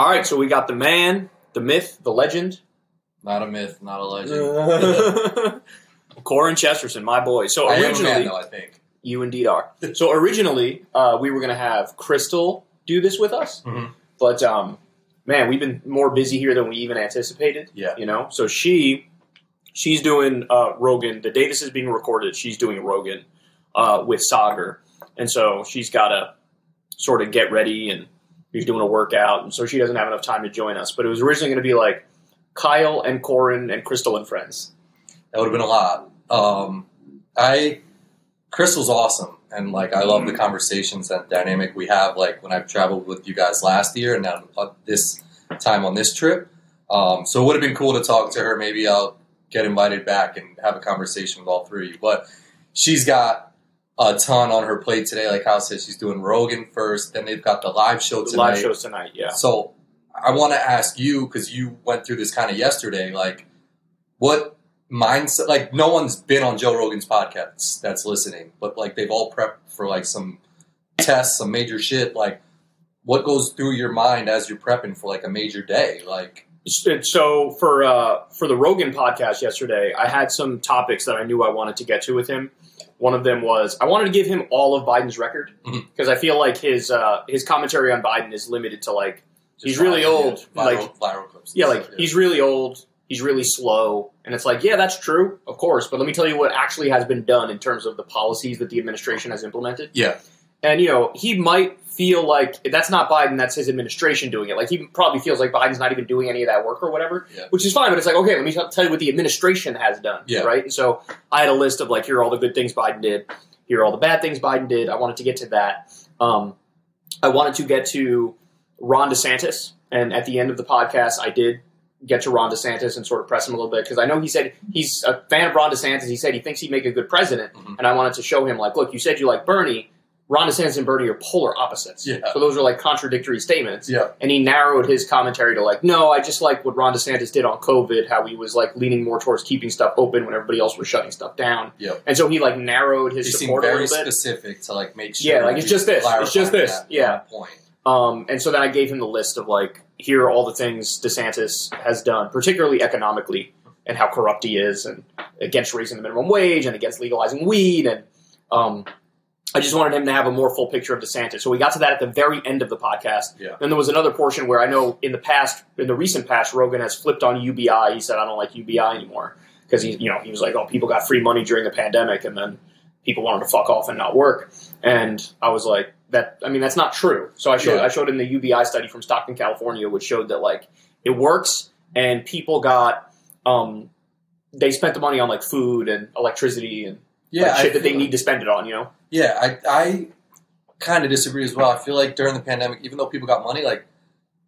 All right, so we got the man, the myth, the legend, Not a myth, not a legend. Corin Chesterton, my boy. So I originally, man, though. I think. you indeed are. So originally, uh, we were going to have Krystal do this with us, Mhm. but um, man, we've been more busy here than we even anticipated. Yeah. you know. So she, she's doing uh, Rogan the day this is being recorded. She's doing Rogan uh, with Saagar, and so she's got to sort of get ready and she's doing a workout, and so she doesn't have enough time to join us. But it was originally going to be like Kyle and Corin and Krystal and friends. That would have been a lot. Um, I Krystal's awesome, and like I love the conversations and dynamic we have. Like when I've traveled with you guys last year, and now this time on this trip. Um, so it would have been cool to talk to her. Maybe I'll get invited back and have a conversation with all three of you. But she's got a ton on her plate today. Like Kyle said, she's doing Rogan first. Then they've got the live show The tonight. live shows tonight, yeah. So I want to ask you because you went through this kind of yesterday. Like, what mindset? Like, no one's been on Joe Rogan's podcast that's listening, but like they've all prepped for like some tests, some major shit. Like, what goes through your mind as you're prepping for like a major day? Like, So for uh, for the Rogan podcast yesterday, I had some topics that I knew I wanted to get to with him. One of them was I wanted to give him all of Biden's record Mhm. because I feel like his uh, his commentary on Biden is limited to like just He's really old, viral, like- viral clips. yeah, like stuff, he's really old, he's really slow, and it's like yeah, that's true, of course. But let me tell you what actually has been done in terms of the policies that the administration has implemented. yeah, And you know, he might feel like that's not Biden, that's his administration doing it. Like he probably feels like Biden's not even doing any of that work or whatever, Yeah. which is fine. But it's like, okay, let me tell you what the administration has done, Yeah. right? And so I had a list of like, here are all the good things Biden did, here are all the bad things Biden did. I wanted to get to that. Um, I wanted to get to Ron DeSantis, and at the end of the podcast, I did get to Ron DeSantis and sort of press him a little bit because I know he said he's a fan of Ron DeSantis. He said he thinks he'd make a good president, Mhm. and I wanted to show him like, look, you said you like Bernie. Ron DeSantis and Bernie are polar opposites. Yeah. So those are like contradictory statements. yeah, And he narrowed his commentary to like, no, I just like what Ron DeSantis did on COVID, how he was like leaning more towards keeping stuff open when everybody else was shutting stuff down. yeah. And so he like narrowed He his seemed support a very little bit. specific to like make sure. Yeah, like, it's just this, it's just this, that yeah. point. Um, and so then I gave him the list of like, here are all the things DeSantis has done, particularly economically, and how corrupt he is, and against raising the minimum wage, and against legalizing weed, and um, I just wanted him to have a more full picture of DeSantis. So we got to that at the very end of the podcast. Yeah. Then there was another portion where I know in the past, in the recent past, Rogan has flipped on UBI. He said, "I don't like UBI anymore," because he, you know, he was like, "Oh, people got free money during the pandemic, and then people wanted to fuck off and not work." And I was like, "That, I mean, that's not true." So I showed, Yeah. I showed him the UBI study from Stockton, California, which showed that like it works, and people got, um, they spent the money on like food and electricity and Yeah, like, shit that they feel- need to spend it on. You know. Yeah, I I kind of disagree as well. I feel like during the pandemic, even though people got money, like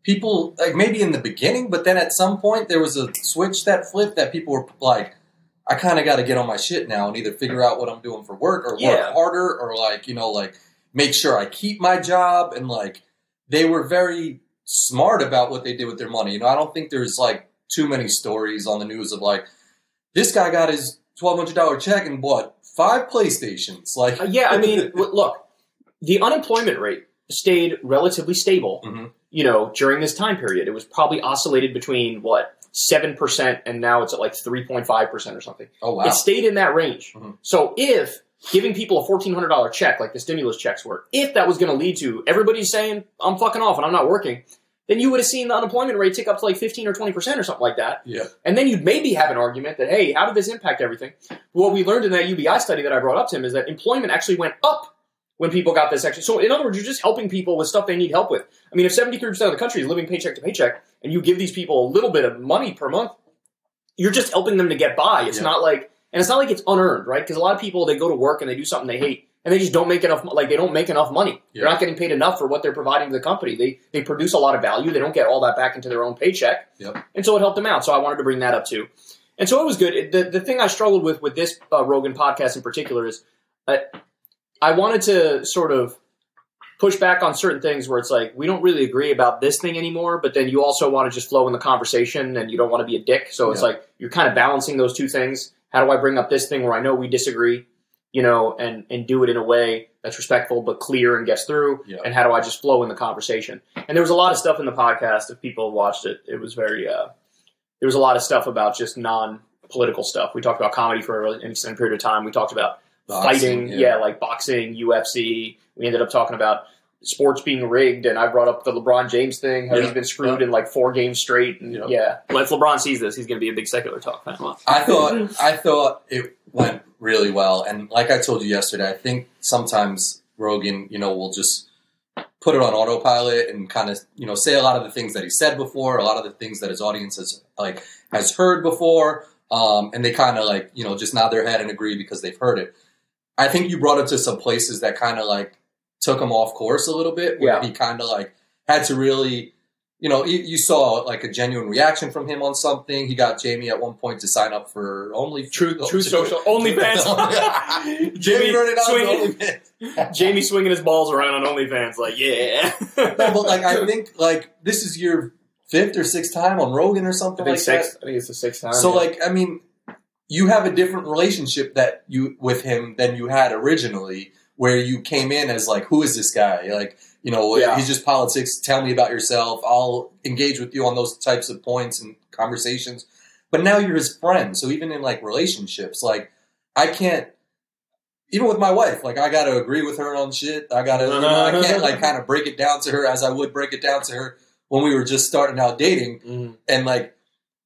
people like maybe in the beginning, but then at some point there was a switch that flipped that people were like, I kind of got to get on my shit now and either figure out what I'm doing for work or Yeah. work harder or like you know like make sure I keep my job and like they were very smart about what they did with their money. You know, I don't think there's like too many stories on the news of like this guy got his twelve hundred dollar check and bought five PlayStations. Like, Uh, yeah, I mean, look, the unemployment rate stayed relatively stable. Mhm. You know, during this time period, it was probably oscillated between what seven percent, and now it's at like three point five percent or something. oh wow, It stayed in that range. Mhm. So if giving people a fourteen hundred dollar check, like the stimulus checks were, if that was going to lead to everybody saying I'm fucking off and I'm not working, then you would have seen the unemployment rate tick up to like fifteen or twenty percent or something like that. yeah, And then you'd maybe have an argument that, hey, how did this impact everything? What we learned in that UBI study that I brought up to him is that employment actually went up when people got this extra. So, in other words, you're just helping people with stuff they need help with. I mean, if 73% of the country is living paycheck to paycheck and you give these people a little bit of money per month, you're just helping them to get by. It's Yeah. not like, and it's not like it's unearned, right? Because a lot of people, they go to work and they do something they hate. And they just don't make enough, like they don't make enough money. They're not getting paid enough for what they're providing to the company. They they produce a lot of value. They don't get all that back into their own paycheck. Yep. And so it helped them out. So I wanted to bring that up too. And so it was good. It- the, the thing I struggled with with this uh, Rogan podcast in particular is uh, I wanted to sort of push back on certain things where it's like we don't really agree about this thing anymore, but then you also want to just flow in the conversation and you don't want to be a dick. So it's Yeah. like you're kind of balancing those two things. How do I bring up this thing where I know we disagree, you know, and and do it in a way that's respectful but clear and gets through. Yeah. And how do I just flow in the conversation? And there was a lot of stuff in the podcast. If people watched it, it was very. Uh, there was a lot of stuff about just non political stuff. We talked about comedy for an extended period of time. We talked about Boxing, fighting, yeah. like boxing, UFC. We ended up talking about sports being rigged, and I brought up the LeBron James thing, how Yeah. he's been screwed in like four games straight, and Yeah. yeah. Well, if LeBron sees this, he's going to be a big secular talk fan. I thought I thought it went really well, and like I told you yesterday, I think sometimes Rogan, you know, will just put it on autopilot and kind of you know say a lot of the things that he said before, a lot of the things that his audience has like has heard before, um, and they kind of like you know just nod their head and agree because they've heard it. I think you brought it to some places that kind of like took him off course a little bit, where Yeah. he kind of like had to really you know, you, you saw like a genuine reaction from him on something. He got Jamie at one point to sign up for only True, oh, Truth Social OnlyFans. Jamie running on swinging, OnlyFans. Jamie swinging his balls around on OnlyFans, like yeah. No, but like I think like this is your fifth or sixth time on Rogan or something think like six. I think it's the sixth time. So yeah. like I mean, you have a different relationship that you with him than you had originally, where you came in as like, who is this guy? Like you know, Yeah. he's just politics. Tell me about yourself. I'll engage with you on those types of points and conversations. But now you're his friend. So even in like relationships, like I can't. Even with my wife, like I got to agree with her on shit. I got to, you know, I can't like kind of break it down to her as I would break it down to her when we were just starting out dating. Mhm. And like,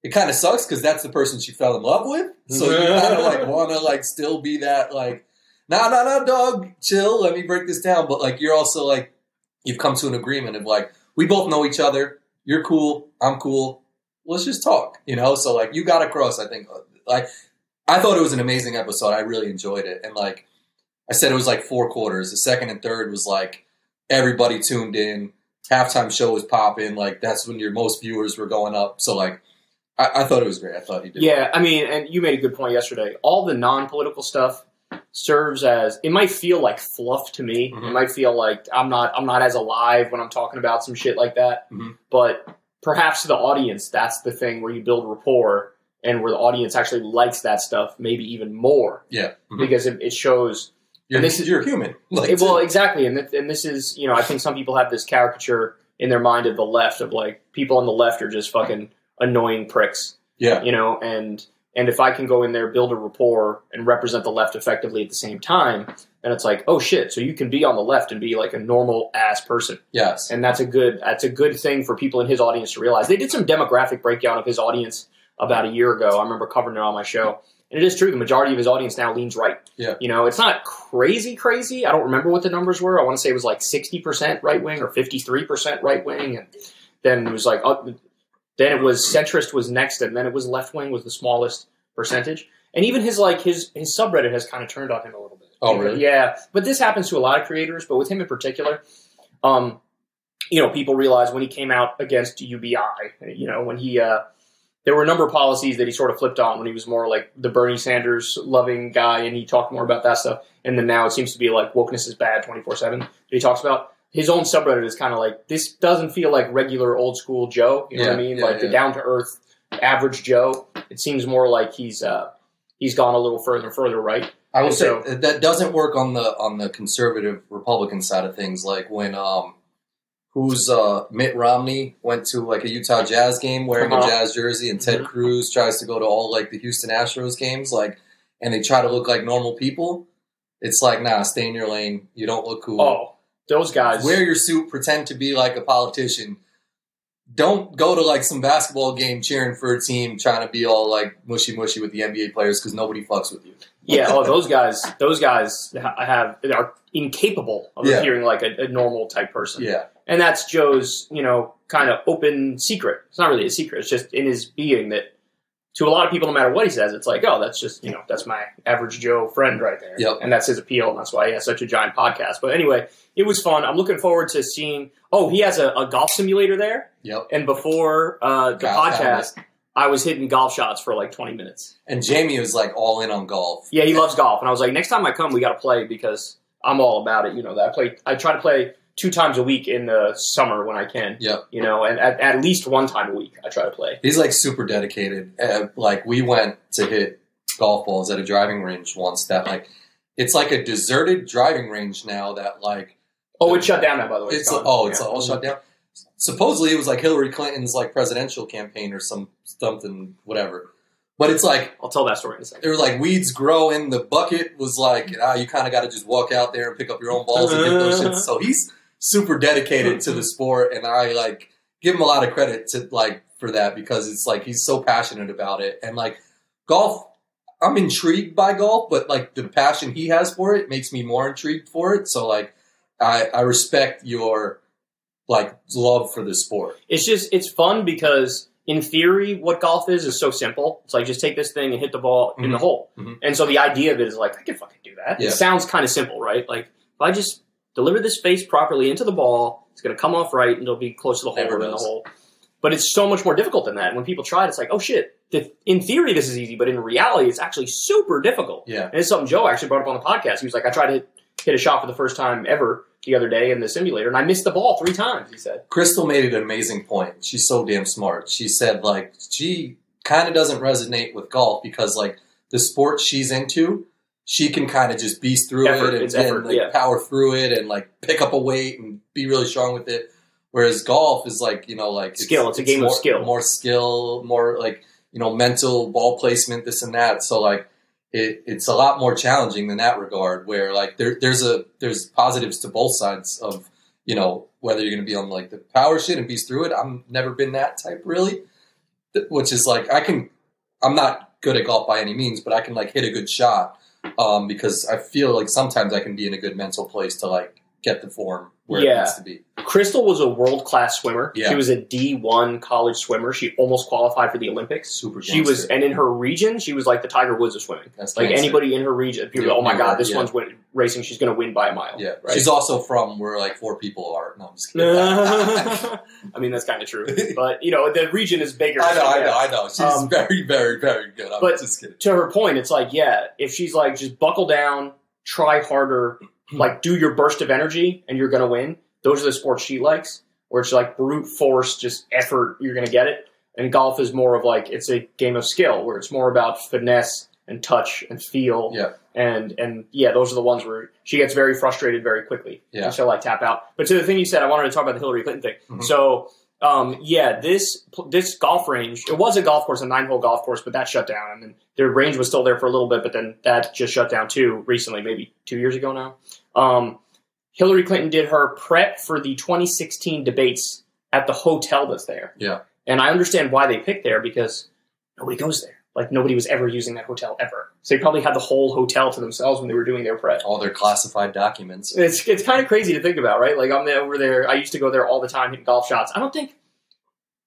it kind of sucks because that's the person she fell in love with. So you kind of like want to like still be that like, nah, nah, nah, dog, chill. Let me break this down. But like, you're also like, you've come to an agreement of like, we both know each other. You're cool. I'm cool. Let's just talk. You know. So like, you got across. I think uh, like, I thought it was an amazing episode. I really enjoyed it. And like, I said it was like four quarters. The second and third was like everybody tuned in. Halftime show was popping. Like that's when your most viewers were going up. So like, I, I thought it was great. I thought he did. Yeah, I mean, and you made a good point yesterday. All the non-political stuff serves as it might feel like fluff to me. Mhm. It might feel like I'm not I'm not as alive when I'm talking about some shit like that. Mhm. But perhaps to the audience, that's the thing where you build rapport and where the audience actually likes that stuff, maybe even more yeah. Mhm. because it, it shows. You're, this is- you're human. Like, it- well, exactly, and th- and this is you know I think some people have this caricature in their mind of the left of like people on the left are just fucking annoying pricks yeah, you know, and and if I can go in there, build a rapport, and represent the left effectively at the same time, then it's like, oh shit, so you can be on the left and be like a normal ass person, yes, and that's a good that's a good thing for people in his audience to realize. They did some demographic breakdown of his audience about a year ago. I remember covering it on my show, and it is true. The majority of his audience now leans right. Yeah. you know, it's not crazy, crazy. I don't remember what the numbers were. I want to say it was like sixty percent right wing or fifty three percent right wing, and then it was like. Uh, then it was centrist was next, and then it was left wing was the smallest percentage. And even his like his his subreddit has kind of turned on him a little bit. Oh, really? Yeah, but this happens to a lot of creators, but with him in particular, um, you know, people realize when he came out against UBI, you know, when he uh, there were a number of policies that he sort of flipped on when he was more like the Bernie Sanders loving guy, and he talked more about that stuff. And then now it seems to be like wokeness is bad twenty four seven. That he talks about his own subreddit is kind of like this doesn't feel like regular old school Joe. You know what I mean? yeah, like the down to earth average Joe. It seems more like he's uh, he's gone a little further and further right. I will And say so- that- doesn't work on the on the conservative Republican side of things. Like when um, who's uh Mitt Romney went to like a Utah Jazz game wearing Uh-huh. a Jazz jersey, and Ted Mhm. Cruz tries to go to all like the Houston Astros games, like, and they try to look like normal people. It's like, nah, stay in your lane. You don't look cool. Oh, those guys. Wear your suit, pretend to be like a politician. Don't go to like some basketball game cheering for a team, trying to be all like mushy mushy with the NBA players because nobody fucks with you. yeah, oh, those guys. Those guys have are incapable of Yeah. appearing like a, a normal type person. Yeah, and that's Joe's, you know, kind of open secret. It's not really a secret. It's just in his being that to a lot of people, no matter what he says, it's like, oh, that's just, you know, that's my average Joe friend right there. Yep. And that's his appeal, and that's why he has such a giant podcast. But anyway, it was fun. I'm looking forward to seeing. Oh, he has a, a golf simulator there, yep. and before uh, the Golf podcast, I was hitting golf shots for like 20 minutes. And Jamie was like all in on golf. Yeah, he loves golf, and I was like, next time I come, we got to play because I'm all about it. You know, that I play. I try to play two times a week in the summer when I can. Yep. You know, and at, at least one time a week, I try to play. He's like super dedicated. Uh, like we went to hit golf balls at a driving range once that like it's like a deserted driving range now that like Oh, it shut down now. By the way, it's oh it's Yeah. all shut down. Supposedly it was like Hillary Clinton's like presidential campaign or some something whatever. But it's like I'll tell that story in a second. there were like weeds grow in The bucket was like ah, you kind of got to just walk out there and pick up your own balls and hit those shits. So he's super dedicated to the sport, and I like give him a lot of credit to like for that because it's like he's so passionate about it. And like golf, I'm intrigued by golf, but like the passion he has for it makes me more intrigued for it. So like I, I respect your like love for the sport. It's just it's fun because in theory, what golf is is so simple. It's like just take this thing and hit the ball in the Mhm. hole. Mhm. And so the idea of it is like I can fucking do that. Yeah. It sounds kind of simple, right? Like if I just deliver this space properly into the ball, it's going to come off right and it'll be close to the hole or in the hole. But it's so much more difficult than that. When people try it, it's like, oh shit. In theory, this is easy, but in reality, it's actually super difficult. Yeah. And it's something Joe actually brought up on the podcast. He was like, I tried to hit, hit a shot for the first time ever the other day in the simulator, and I missed the ball three times. He said, Krystal made an amazing point. She's so damn smart. She said like she kind of doesn't resonate with golf because like the sport she's into, she can kind of just beast through Effort. it and, It's and, like yeah. power through it and like pick up a weight and be really strong with it. Whereas golf is like you know like Skill. It's a game of more, skill. more skill, more like you know mental ball placement, this and that. So like it, it's a lot more challenging than that regard. Where like there, there's a there's positives to both sides of you know whether you're going to be on like the power shit and beast through it. I'm never been that type really, which is like I can. I'm not good at golf by any means, but I can like hit a good shot um, because I feel like sometimes I can be in a good mental place to like get the form where it Yeah. needs to be. Krystal was a world class swimmer. Yeah. She was a D1 college swimmer. She almost qualified for the Olympics. Super. She was, and in her region, she was like the Tiger Woods of swimming. That's Like gangster. anybody in her region, people Yeah, oh my god, this yeah. one's win- racing. She's going to win by a mile. Yeah, right. she's also from where like four people are. No, I'm just kidding. I mean, that's kind of true, but you know, the region is bigger. I know, so, I know, I know. She's Um, very, very, very good. I'm but- just kidding. To her point, it's like, yeah, if she's like, just buckle down, try harder, like do your burst of energy, and you're going to win. Those are the sports she likes, where it's like brute force, just effort, you're going to get it. And golf is more of like it's a game of skill, where it's more about finesse and touch and feel. Yeah. And and yeah, those are the ones where she gets very frustrated very quickly. Yeah. And so like tap out. But to the thing you said, I wanted to talk about the Hillary Clinton thing. Mhm. So um, yeah, this this golf range, it was a golf course, a nine hole golf course, but that shut down. And then their range was still there for a little bit, but then that just shut down too recently, maybe two years ago now. Um, Hillary Clinton did her prep for the 2016 debates at the hotel that's there. Yeah. And I understand why they picked there because nobody goes there. Like nobody was ever using that hotel ever. So they probably had the whole hotel to themselves when they were doing their prep. All their classified documents. It's it's kind of crazy to think about, right? Like I'm over there. I used to go there all the time hitting golf shots. I don't think.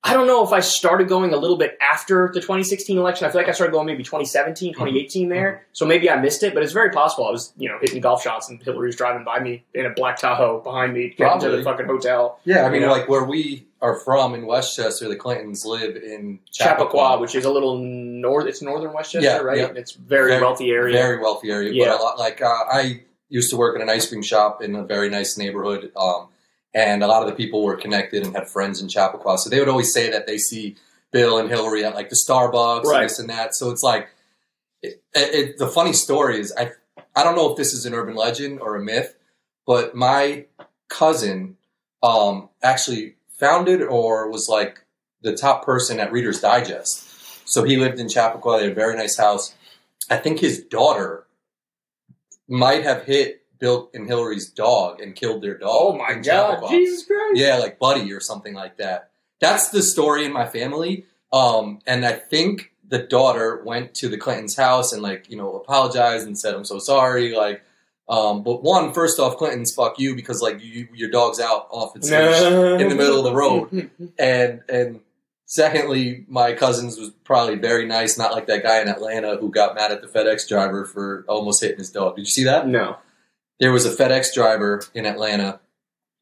I don't know if I started going a little bit after the 2016 election. I feel like I started going maybe 2017, 2018 there. So maybe I missed it, but it's very possible. I was, you know, hitting golf shots and Hillary was driving by me in a black Tahoe behind me, getting to the fucking hotel. Yeah, I mean, know? like where we are from in Westchester, the Clintons live in Chappaqua, which is a little north. It's northern Westchester, Yeah, right? yeah. It's very, Very- wealthy area. very wealthy area. Yeah. But a lot, like uh, I used to work in an ice cream shop in a very nice neighborhood, um, and a lot of the people were connected and had friends in Chappaqua. So they would always say that they see Bill and Hillary at like the Starbucks Right. and this and that. So it's like it, it, the funny story is I I don't know if this is an urban legend or a myth, but my cousin um, actually founded or was like the top person at Reader's Digest. So he lived in Chappaqua. They had a very nice house. I think his daughter might have hit Bill and Hillary's dog and killed their dog. Oh my god. Jesus Christ! Yeah, like Buddy or something like that. That's the story in my family. Um, and I think the daughter went to the Clintons' house and like you know apologized and said, "I'm so sorry." Like, um, but one, first off, Clintons, fuck you because like you, your dog's out off its in the middle of the road. and and secondly, my cousins was probably very nice, not like that guy in Atlanta who got mad at the FedEx driver for almost hitting his dog. Did you see that? no. There was a FedEx driver in Atlanta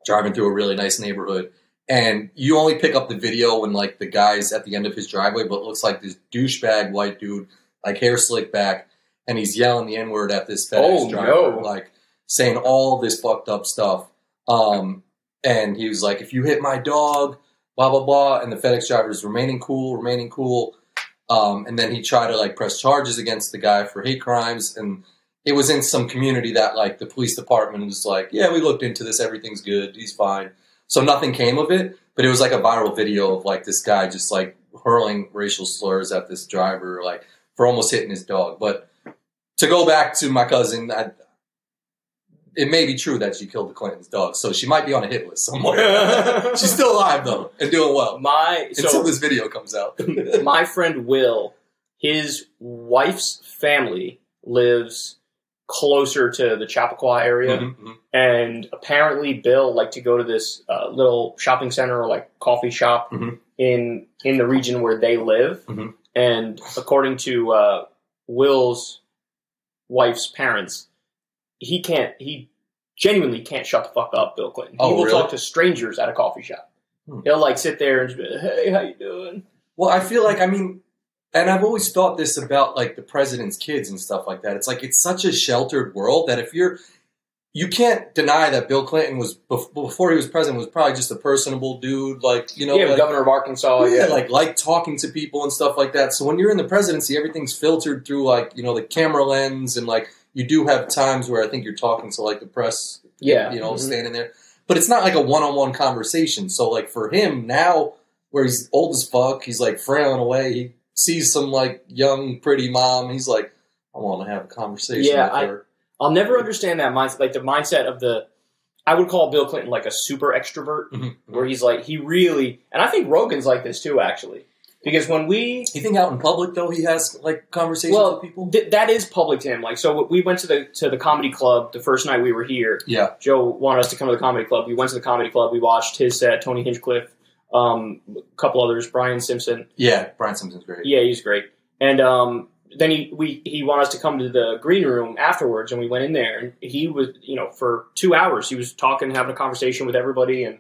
driving through a really nice neighborhood. And you only pick up the video when like the guy's at the end of his driveway, but it looks like this douchebag white dude, like hair slicked back, and he's yelling the N word at this FedEx Oh, driver, no. like saying all this fucked up stuff. Um, and he was like, "If you hit my dog, blah blah blah," and the FedEx driver is remaining cool, remaining cool. Um, and then he tried to like press charges against the guy for hate crimes, and it was in some community that like the police department was like, yeah, we looked into this, everything's good, he's fine. So nothing came of it, but it was like a viral video of like this guy just like hurling racial slurs at this driver, like for almost hitting his dog. But to go back to my cousin, I, it may be true that she killed the Clinton's dog, so she might be on a hit list somewhere. She's still alive though and doing well My until so this video comes out. my friend Will, his wife's family lives closer to the Chappaqua area, Mhm, mhm. and apparently Bill liked to go to this uh, little shopping center or like coffee shop Mhm. in in the region where they live. Mhm. And according to uh, Will's wife's parents, he can't. He genuinely can't shut the fuck up. Bill Clinton. He Oh, will really? talk to strangers at a coffee shop. Hmm. He'll like sit there and just be, hey, how you doing? Well, I feel like I mean, and I've always thought this about like the president's kids and stuff like that. It's like it's such a sheltered world that if you're, you can't deny that Bill Clinton was before he was president was probably just a personable dude, like you know, yeah, like, governor of Arkansas. yeah, like like talking to people and stuff like that. So when you're in the presidency, everything's filtered through like you know the camera lens and like you do have times where I think you're talking to like the press yeah, you know, Mhm. standing there. But it's not like a one on one conversation. So like for him now, where he's old as fuck, he's like frailing away. He sees some like young pretty mom. He's like, I want to have a conversation Yeah, with I- her. I'll never understand that mindset. Like the mindset of the, I would call Bill Clinton like a super extrovert, Mhm. where he's like he really, and I think Rogan's like this too, actually, because when we You think out in public though he has like conversations well, with people? th- that is public to him. Like so, we went to the to the comedy club the first night we were here. Yeah. Joe wanted us to come to the comedy club. We went to the comedy club. We watched his set, Tony Hinchcliffe, um, a couple others, Brian Simpson. Yeah, Brian Simpson's great. Yeah, he's great. And um, then he we he wanted us to come to the green room afterwards, and we went in there, and he was you know for two hours he was talking, having a conversation with everybody, and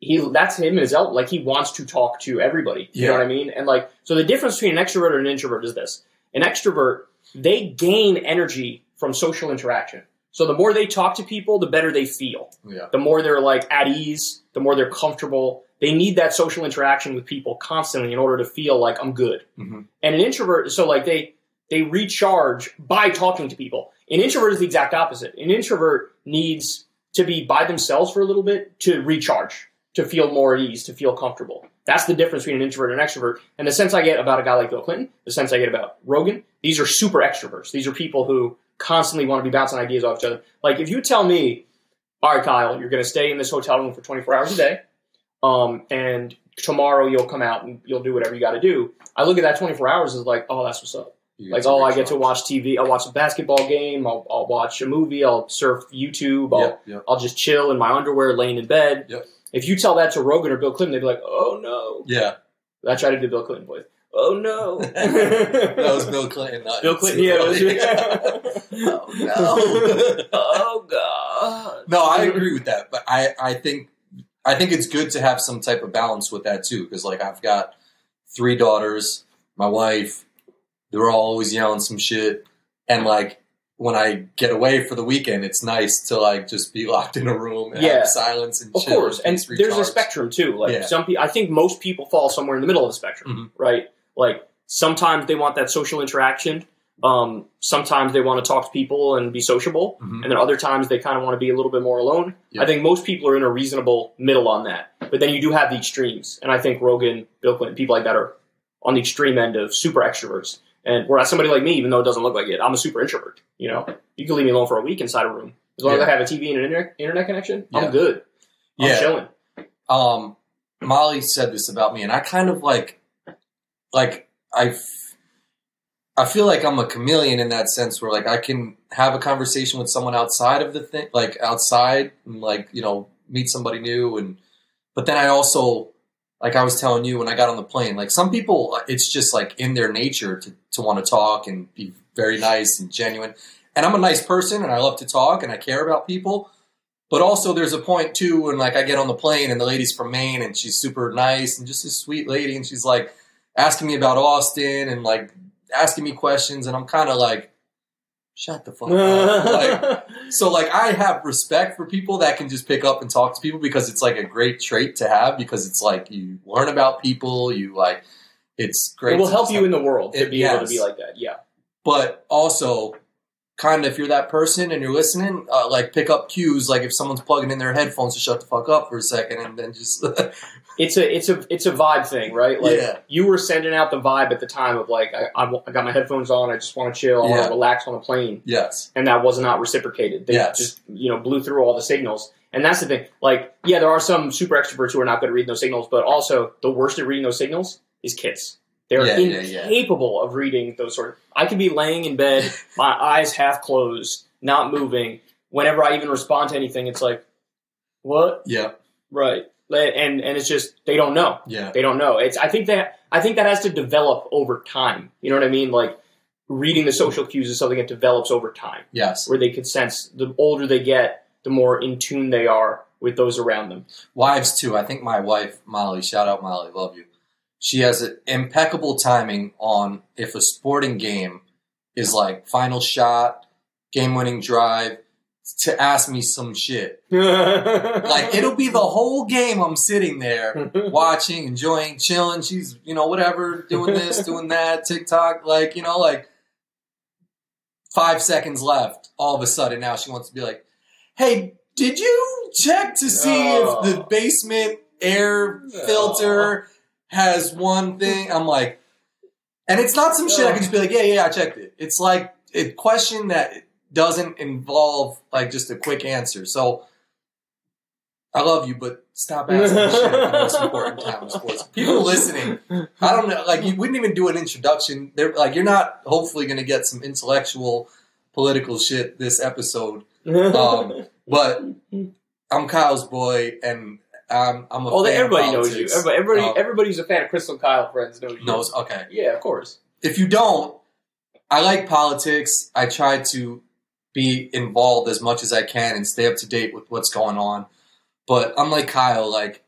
he that's him and his el- like he wants to talk to everybody. You know what I mean? And like so, the difference between an extrovert and an introvert is this: an extrovert they gain energy from social interaction. So the more they talk to people, the better they feel Yeah. the more they're like at ease, the more they're comfortable. They need that social interaction with people constantly in order to feel like I'm good. Mhm. And an introvert, so like they they recharge by talking to people. An introvert is the exact opposite. An introvert needs to be by themselves for a little bit to recharge, to feel more at ease, to feel comfortable. That's the difference between an introvert and an extrovert. And the sense I get about a guy like Bill Clinton, the sense I get about Rogan, these are super extroverts. These are people who constantly want to be bouncing ideas off each other. Like if you tell me, all right, Kyle, you're going to stay in this hotel room for 24 hours a day, um, and tomorrow you'll come out and you'll do whatever you got to do. I look at that 24 hours as like, oh, that's what's up. Like, oh, I get to watch TV. I'll watch a basketball game. I'll, I'll watch a movie. I'll surf YouTube. I'll, Yep, yep. I'll just chill in my underwear, laying in bed. Yep. If you tell that to Rogan or Bill Clinton, they'd be like, oh no. Yeah, I tried to do Bill Clinton voice. Oh no. that was Bill Clinton. Not Bill Clinton. Yeah. Was, oh, no. oh god. No, I agree with that, but I, I think I think it's good to have some type of balance with that too, because like I've got three daughters, my wife, they're all always yelling some shit, and like when I get away for the weekend, it's nice to like just be locked in a room and Yeah. have silence and Of chill course, and just there's a spectrum too. Like Yeah. some people, I think most people fall somewhere in the middle of the spectrum, Mhm. right? Like sometimes they want that social interaction. Um, sometimes they want to talk to people and be sociable, Mhm. and then other times they kind of want to be a little bit more alone. Yeah. I think most people are in a reasonable middle on that, but then you do have the extremes, and I think Rogan, Bill Clinton, people like that are on the extreme end of super extroverts. And whereas somebody like me, even though it doesn't look like it, I'm a super introvert. You know, you can leave me alone for a week inside a room as long as I have a TV and an internet, internet connection. Yeah. I'm good. I'm Yeah. chilling. um, Molly said this about me, and I kind of like, like I, I feel like I'm a chameleon in that sense, where like I can have a conversation with someone outside of the thing, like outside, and like you know meet somebody new, and but then I also, like I was telling you when I got on the plane, like some people, it's just like in their nature to to want to talk and be very nice and genuine, and I'm a nice person, and I love to talk, and I care about people. But also, there's a point too when like I get on the plane and the lady's from Maine and she's super nice and just a sweet lady and she's like asking me about Austin and like asking me questions and I'm kind of like, shut the fuck up. like, so like I have respect for people that can just pick up and talk to people because it's like a great trait to have because it's like you learn about people, you like it's great. it will help you in the world to It- be able to be like that. Yeah. but also kind of if you're that person and you're listening, uh, like pick up cues. Like if someone's plugging in their headphones to shut the fuck up for a second, and then just It's a it's a it's a vibe thing, right? Like Yeah. you were sending out the vibe at the time of like I, I, I got my headphones on, I just want to chill, I want to relax on a plane, yes, and that was not reciprocated. They Yes. just you know blew through all the signals, and that's the thing. Like yeah, there are some super extroverts who are not good at reading those signals, but also the worst at reading those signals is kids. They're Yeah, yeah, yeah. incapable of reading those sort of. I could be laying in bed, my eyes half closed, not moving. Whenever I even respond to anything, it's like, what? yeah, Right. And and it's just they don't know. yeah, They don't know. It's I think that I think that has to develop over time. You know what I mean? Like reading the social cues is something that develops over time, yes. where they can sense the older they get, the more in tune they are with those around them. Wives too. I think my wife Molly, shout out Molly, love you. She has an impeccable timing on if a sporting game is like final shot, game winning drive, to ask me some shit. Like it'll be the whole game. I'm sitting there watching, enjoying, chilling. She's you know whatever, doing this, doing that, TikTok. Like you know, like five seconds left. All of a sudden, now she wants to be like, "Hey, did you check to see Oh. if the oh. basement air filter oh. has one thing?" I'm like, and it's not some shit I can just be like, "Yeah, yeah, I checked it." It's like a question that doesn't involve like just a quick answer. So. I love you, but stop asking shit at the most important time in sports. People listening, I don't know. Like you wouldn't even do an introduction. They're like you're not. Hopefully, going to get some intellectual, political shit this episode. Um, but I'm Kyle's boy, and I'm I'm a oh, fan of everybody knows you. Everybody, everybody, Um, everybody who's a fan of Krystal Kyle friends knows you. knows. Okay, Yeah, of course. if you don't, I like politics. I try to be involved as much as I can and stay up to date with what's going on. But unlike Kyle, like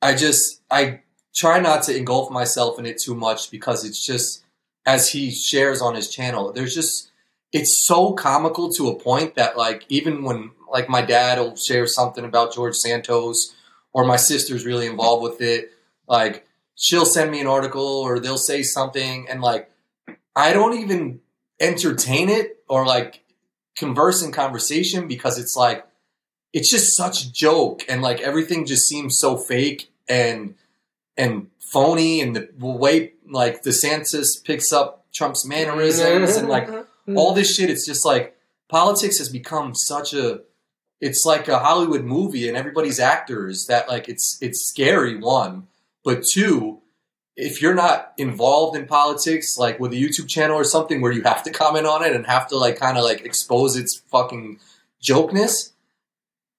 I just I try not to engulf myself in it too much because it's just as he shares on his channel, there's just it's so comical to a point that like even when like my dad will share something about George Santos or my sister's really involved with it, like she'll send me an article or they'll say something and like I don't even entertain it or like converse in conversation because it's like it's just such a joke and like everything just seems so fake and and phony and the way like the DeSantis picks up Trump's mannerisms and like mm-hmm. all this shit. It's just like politics has become such a it's like a Hollywood movie and everybody's actors that like it's it's scary one. But two if you're not involved in politics like with a YouTube channel or something where you have to comment on it and have to like kind of like expose its fucking jokeness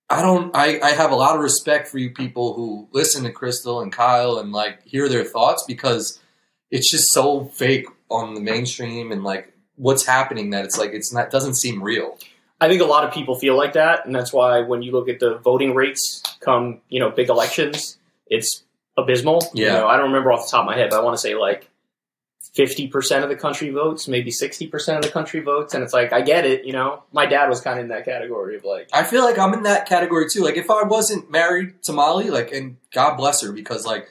I don't I, I have a lot of respect for you people who listen to Krystal and Kyle and like hear their thoughts because it's just so fake on the mainstream and like what's happening that it's like it's not doesn't seem real. I think a lot of people feel like that, and that's why when you look at the voting rates come, you know, big elections, it's abysmal. You Yeah. know, I don't remember off the top of my head, but I want to say like fifty percent of the country votes, maybe sixty percent of the country votes, and it's like I get it. You know, my dad was kind of in that category of like, I feel like I'm in that category too. Like if I wasn't married to Molly, like and God bless her because like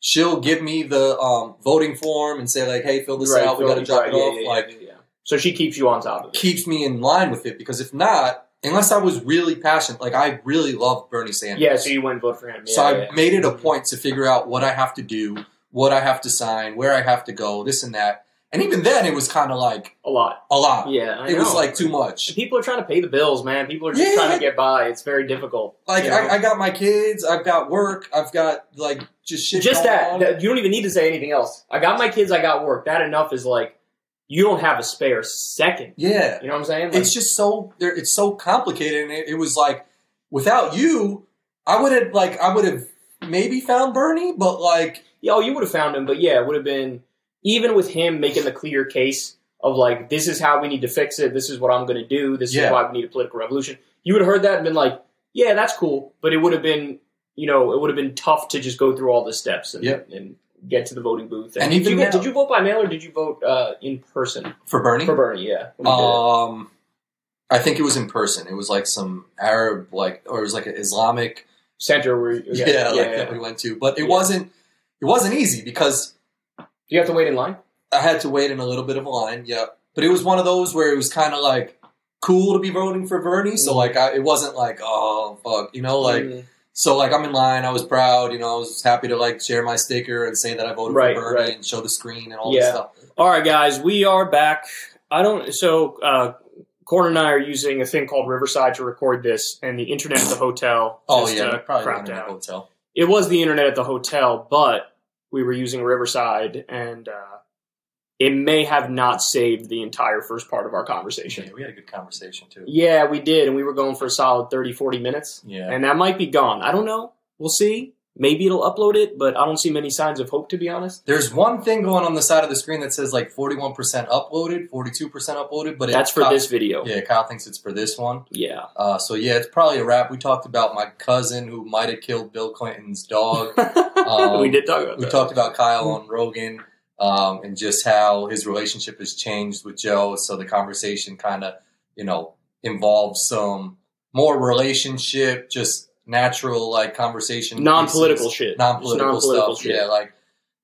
she'll give me the um, voting form and say like, hey, fill this right, out. We got to drop right, it yeah, off. yeah, like yeah. so she keeps you on top of it. keeps me in line with it because if not, unless I was really passionate, like I really loved Bernie Sanders. Yeah, so you went and vote for him. Yeah, so I yeah, made it a point to figure out what I have to do, what I have to sign, where I have to go, this and that. And even then, it was kind of like a lot. a lot. Yeah, I it was like too much. people are trying to pay the bills, man. People are just Yeah. trying to get by. It's very difficult. Like you know? I, I got my kids, I've got work, I've got like just shit. just that, that- you don't even need to say anything else. I got my kids. I got work. That enough is like you don't have a spare second. Yeah, You know what I'm saying? Like, it's just so. It's so complicated, and it, it was like without you, I would have like I would have maybe found Bernie, but like yeah, oh, you would have found him, but yeah, it would have been even with him making the clear case of like this is how we need to fix it. This is what I'm going to do. This Yeah. is why we need a political revolution. You would have heard that and been like, yeah, that's cool, but it would have been you know it would have been tough to just go through all the steps and, Yep. and get to the voting booth. And did even you, get- did you vote by mail or did you vote uh, in person for Bernie, for Bernie? Yeah, when you did it. Um, I think it was in person. It was like some Arab, like, or it was like an Islamic, center where yeah, yeah, like yeah. that we went to. But it wasn't, it wasn't easy because Do you have to wait in line? I had to wait in a little bit of a line. Yeah, but it was one of those where it was kind of like cool to be voting for Bernie. So Mhm. like, I, it wasn't like oh fuck, you know, like. Mm. So like I'm in line, I was proud, you know, I was happy to like share my sticker and say that I voted Right, for Bernie right. and show the screen and all Yeah. this stuff. All right, guys, we are back. I don't. So, uh, Corin and I are using a thing called Riverside to record this, and the internet at the hotel. Oh yeah, uh, probably in out. hotel. It was the internet at the hotel, but we were using Riverside, and uh, it may have not saved the entire first part of our conversation. Yeah, we had a good conversation too. Yeah, we did, and we were going for a solid 30, 40 minutes, Yeah. and that might be gone. I don't know. We'll see. Maybe it'll upload it, but I don't see many signs of hope, to be honest. There's one thing going on the side of the screen that says like 41% uploaded, 42% uploaded, but it- That's for Kyle- this video. Yeah, Kyle thinks it's for this one. Yeah. Uh, so yeah, it's probably a wrap. We talked about my cousin who might have killed Bill Clinton's dog. Um, we did talk about we that. talked about Kyle on Rogan um, and just how his relationship has changed with Joe. So the conversation kind of, you know, involves some more relationship, just natural like conversation, non-political shit. non-political, non-political stuff. shit. Yeah, like,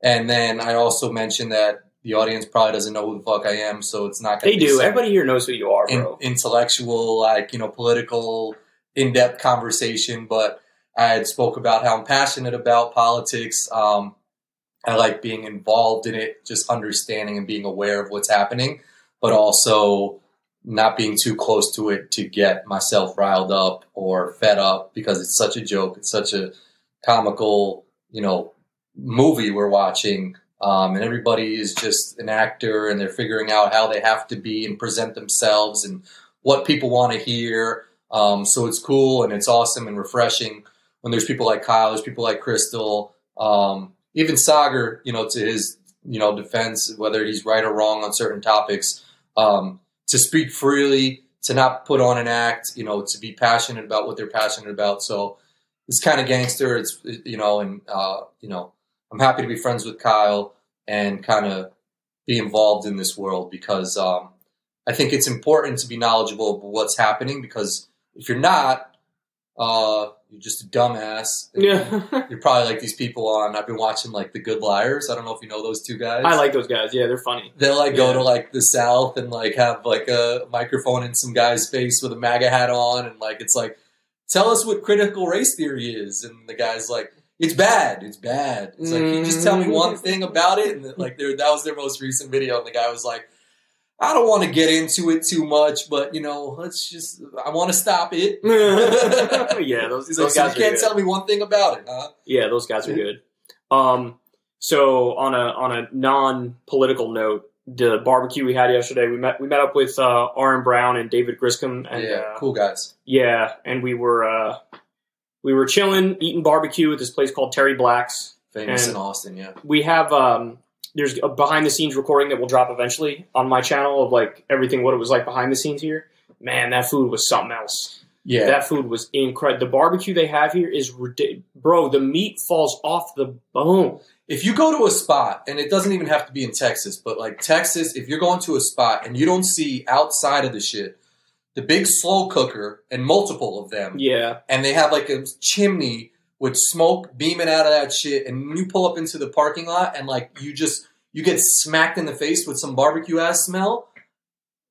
and then I also mentioned that the audience probably doesn't know who the fuck I am, so it's not. Gonna They be do. Everybody here knows who you are, in- intellectual, like you know, political, in-depth conversation. But I had spoke about how I'm passionate about politics. Um, I like being involved in it, just understanding and being aware of what's happening, but also not being too close to it to get myself riled up or fed up because it's such a joke. It's such a comical, you know, movie we're watching. Um, and everybody is just an actor and they're figuring out how they have to be and present themselves and what people want to hear. Um, so it's cool and it's awesome and refreshing when there's people like Kyle, there's people like Krystal, um, even Saagar, you know, to his, you know, defense, whether he's right or wrong on certain topics, um, to speak freely, to not put on an act, you know, to be passionate about what they're passionate about. So it's kind of gangster. It's, you know, and, uh, you know, I'm happy to be friends with Kyle and kind of be involved in this world because, um, I think it's important to be knowledgeable of what's happening because if you're not, uh, you're just a dumbass. Yeah. You're probably like these people on. I've been watching like The Good Liars. I don't know if you know those two guys. I like those guys. Yeah, they're funny. They'll like go to like the South and like have like a microphone in some guy's face with a MAGA hat on, and like it's like, tell us what critical race theory is, and the guy's like, it's bad, it's bad. It's like, can you just tell me mm-hmm. one thing about it? And like, their that was their most recent video, and the guy was like. I don't want to get into it too much, but you know, let's just. I want to stop it. yeah, those, those like, so you guys are can't good. tell me one thing about it, huh? Yeah, those guys are good. Um, so on a on a non political note, the barbecue we had yesterday, we met we met up with uh, Aaron Brown and David Griscom, and yeah, uh, cool guys. yeah, and we were uh, we were chilling, eating barbecue at this place called Terry Black's. Famous and- in Austin, yeah. We have um, there's a behind the scenes recording that will drop eventually on my channel of like everything what it was like behind the scenes here. Man, that food was something else. Yeah, That food was incredible. The barbecue they have here is ridiculous. Bro, the meat falls off the bone. if you go to a spot, and it doesn't even have to be in Texas, but like Texas, if you're going to a spot and you don't see outside of the shit, the big slow cooker and multiple of them, Yeah. and they have like a chimney with smoke beaming out of that shit, and you pull up into the parking lot and like you just you get smacked in the face with some barbecue ass smell,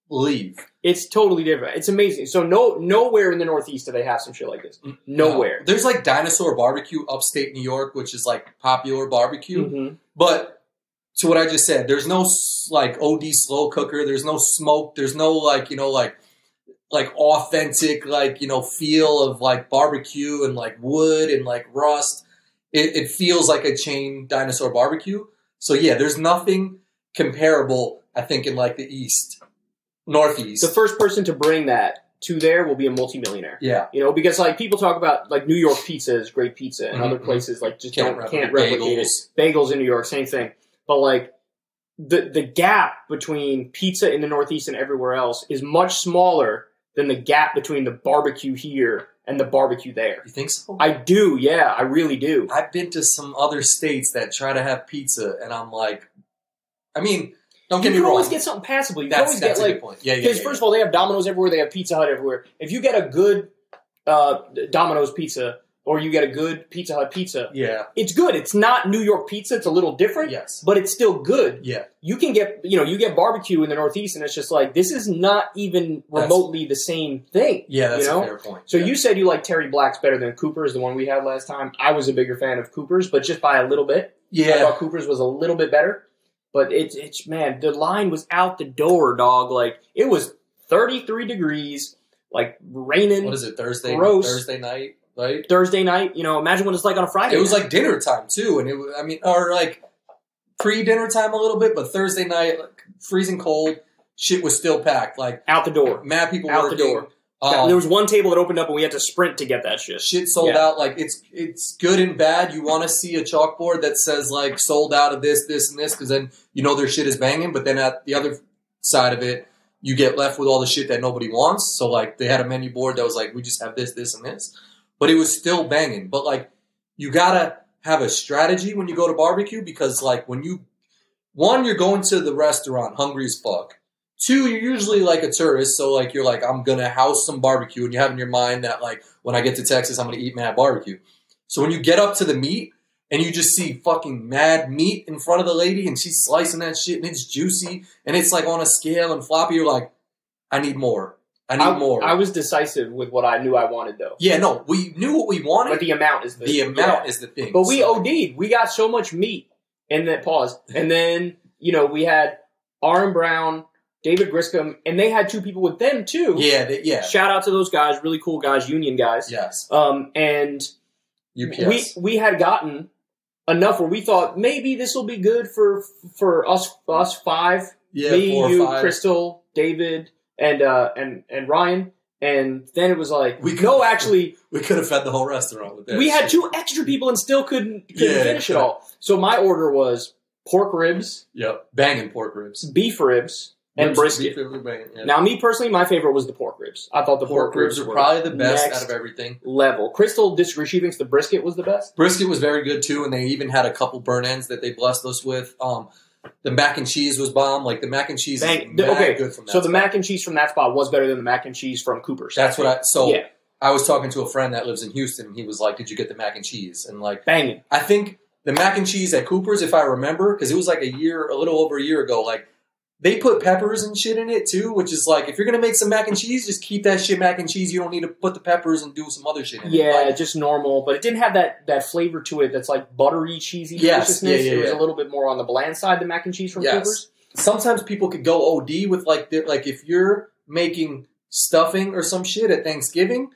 leave. It's totally different. It's amazing. So no nowhere in the Northeast do they have some shit like this. Nowhere. No. There's like dinosaur barbecue upstate New York, which is like popular barbecue. Mhm. But to what I just said, there's no like OD slow cooker. There's no smoke. There's no like you know like like authentic like you know feel of like barbecue and like wood and like rust. It, it feels like a chain dinosaur barbecue. So yeah, there's nothing comparable. I think in like the east, northeast. The first person to bring that to there will be a multimillionaire. yeah, You know, because like people talk about like New York pizza is great pizza, and Mhm, other mhm. places like just Can't don't replicate can't replicate bagels. it. Bagels in New York, same thing. But like the the gap between pizza in the Northeast and everywhere else is much smaller than the gap between the barbecue here and the barbecue there. you think so? I do, yeah, I really do. I've been to some other states that try to have pizza, and I'm like, I mean, don't you get me can wrong. always get something passable. You that's always that's get a like good point. Yeah, yeah. Because yeah, first yeah. of all, they have Domino's everywhere. They have Pizza Hut everywhere. If you get a good uh, Domino's pizza, or you get a good Pizza Hut pizza. Yeah. It's good. It's not New York pizza. It's a little different, Yes. but it's still good. Yeah. You can get, you know, you get barbecue in the Northeast, and it's just like this is not even That's- remotely the same thing. Yeah, that's you know? a fair point. So yeah. you said you like Terry Black's better than Cooper's, the one we had last time. I was a bigger fan of Cooper's, but just by a little bit. Yeah. I thought Cooper's was a little bit better. But it's it's man, the line was out the door, dog. Like it was 33 degrees, like raining What is it? Thursday. Gross. Thursday night, right? Thursday night. You know, imagine what it's like on a Friday. It was night. like dinner time too, and it. was- I mean, or like pre dinner time a little bit, but Thursday night, like, freezing cold. Shit was still packed. Like out the door. mad people Out the door. Um, there was one table that opened up and we had to sprint to get that shit. shit sold Yeah. out. Like it's it's good and bad. You want to see a chalkboard that says like sold out of this, this, and this, because then you know their shit is banging. But then at the other side of it, you get left with all the shit that nobody wants. So like they had a menu board that was like we just have this, this, and this, but it was still banging. But like you gotta have a strategy when you go to barbecue because like when you one you're going to the restaurant hungry as fuck. Two, you're usually like a tourist, so like you're like, I'm gonna house some barbecue, and you have in your mind that like when I get to Texas, I'm gonna eat mad barbecue. So when you get up to the meat and you just see fucking mad meat in front of the lady, and she's slicing that shit, and it's juicy, and it's like on a scale and floppy, you're like, I need more. I need I, more. I was decisive with what I knew I wanted though. yeah, no, we knew what we wanted. But the amount is the, the amount yeah. is the thing. But we So- OD'd. We got so much meat. And then pause. And then, you know, we had Aaron Brown, David Griscom, and they had two people with them too. Yeah, they, yeah, Shout out to those guys, really cool guys, union guys. yes. Um, and UPS. we we had gotten enough where we thought maybe this will be good for for us us five, yeah, me, four or you, five. Krystal, David, and uh and and Ryan. And then it was like, We no, actually, We could have fed the whole restaurant with that. we had two extra people and still couldn't, couldn't Yeah, finish it all. So my order was pork ribs, Yep, banging pork ribs beef ribs, and Ribs, brisket. beef ribs, banging, yeah. Now, me personally, my favorite was the pork ribs. I thought the pork ribs are were probably the best out of everything. level. Krystal disagrees. She thinks the brisket was the best. Brisket was very good too, and they even had a couple burnt ends that they blessed us with. Um, the mac and cheese was bomb. Like the mac and cheese okay, good from that. So the mac and cheese from that spot was better than the mac and cheese from Cooper's. That's what I. So yeah, I was talking to a friend that lives in Houston, and he was like, "Did you get the mac and cheese?" And like, banging. I think the mac and cheese at Cooper's, if I remember, because it was like a year, a little over a year ago, like. They put peppers and shit in it too, which is like if you're gonna make some mac and cheese, just keep that shit mac and cheese. You don't need to put the peppers and do some other shit in it. Yeah, Like, just normal, but it didn't have that that flavor to it. That's like buttery, cheesy Yes, deliciousness. yeah, yeah, it was yeah. a little bit more on the bland side. The mac and cheese from Yes. Cooper's. sometimes people could go OD with like like if you're making stuffing or some shit at Thanksgiving,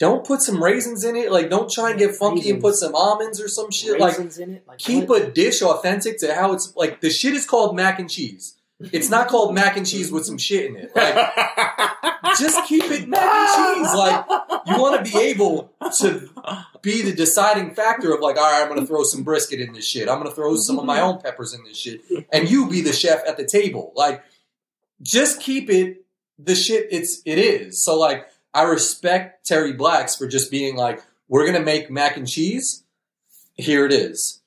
don't put some raisins in it. Like don't try and get funky and put some almonds or some shit. Like in it. Like keep what? a dish authentic to how it's like the shit is called mac and cheese. It's not called mac and cheese with some shit in it. Like just keep it mac and cheese. Like you want to be able to be the deciding factor of like, all right, I'm going to throw some brisket in this shit. I'm going to throw some of my own peppers in this shit, and you be the chef at the table. Like, just keep it the shit it's it is. So like, I respect Terry Blacks for just being like, we're going to make mac and cheese. Here it is.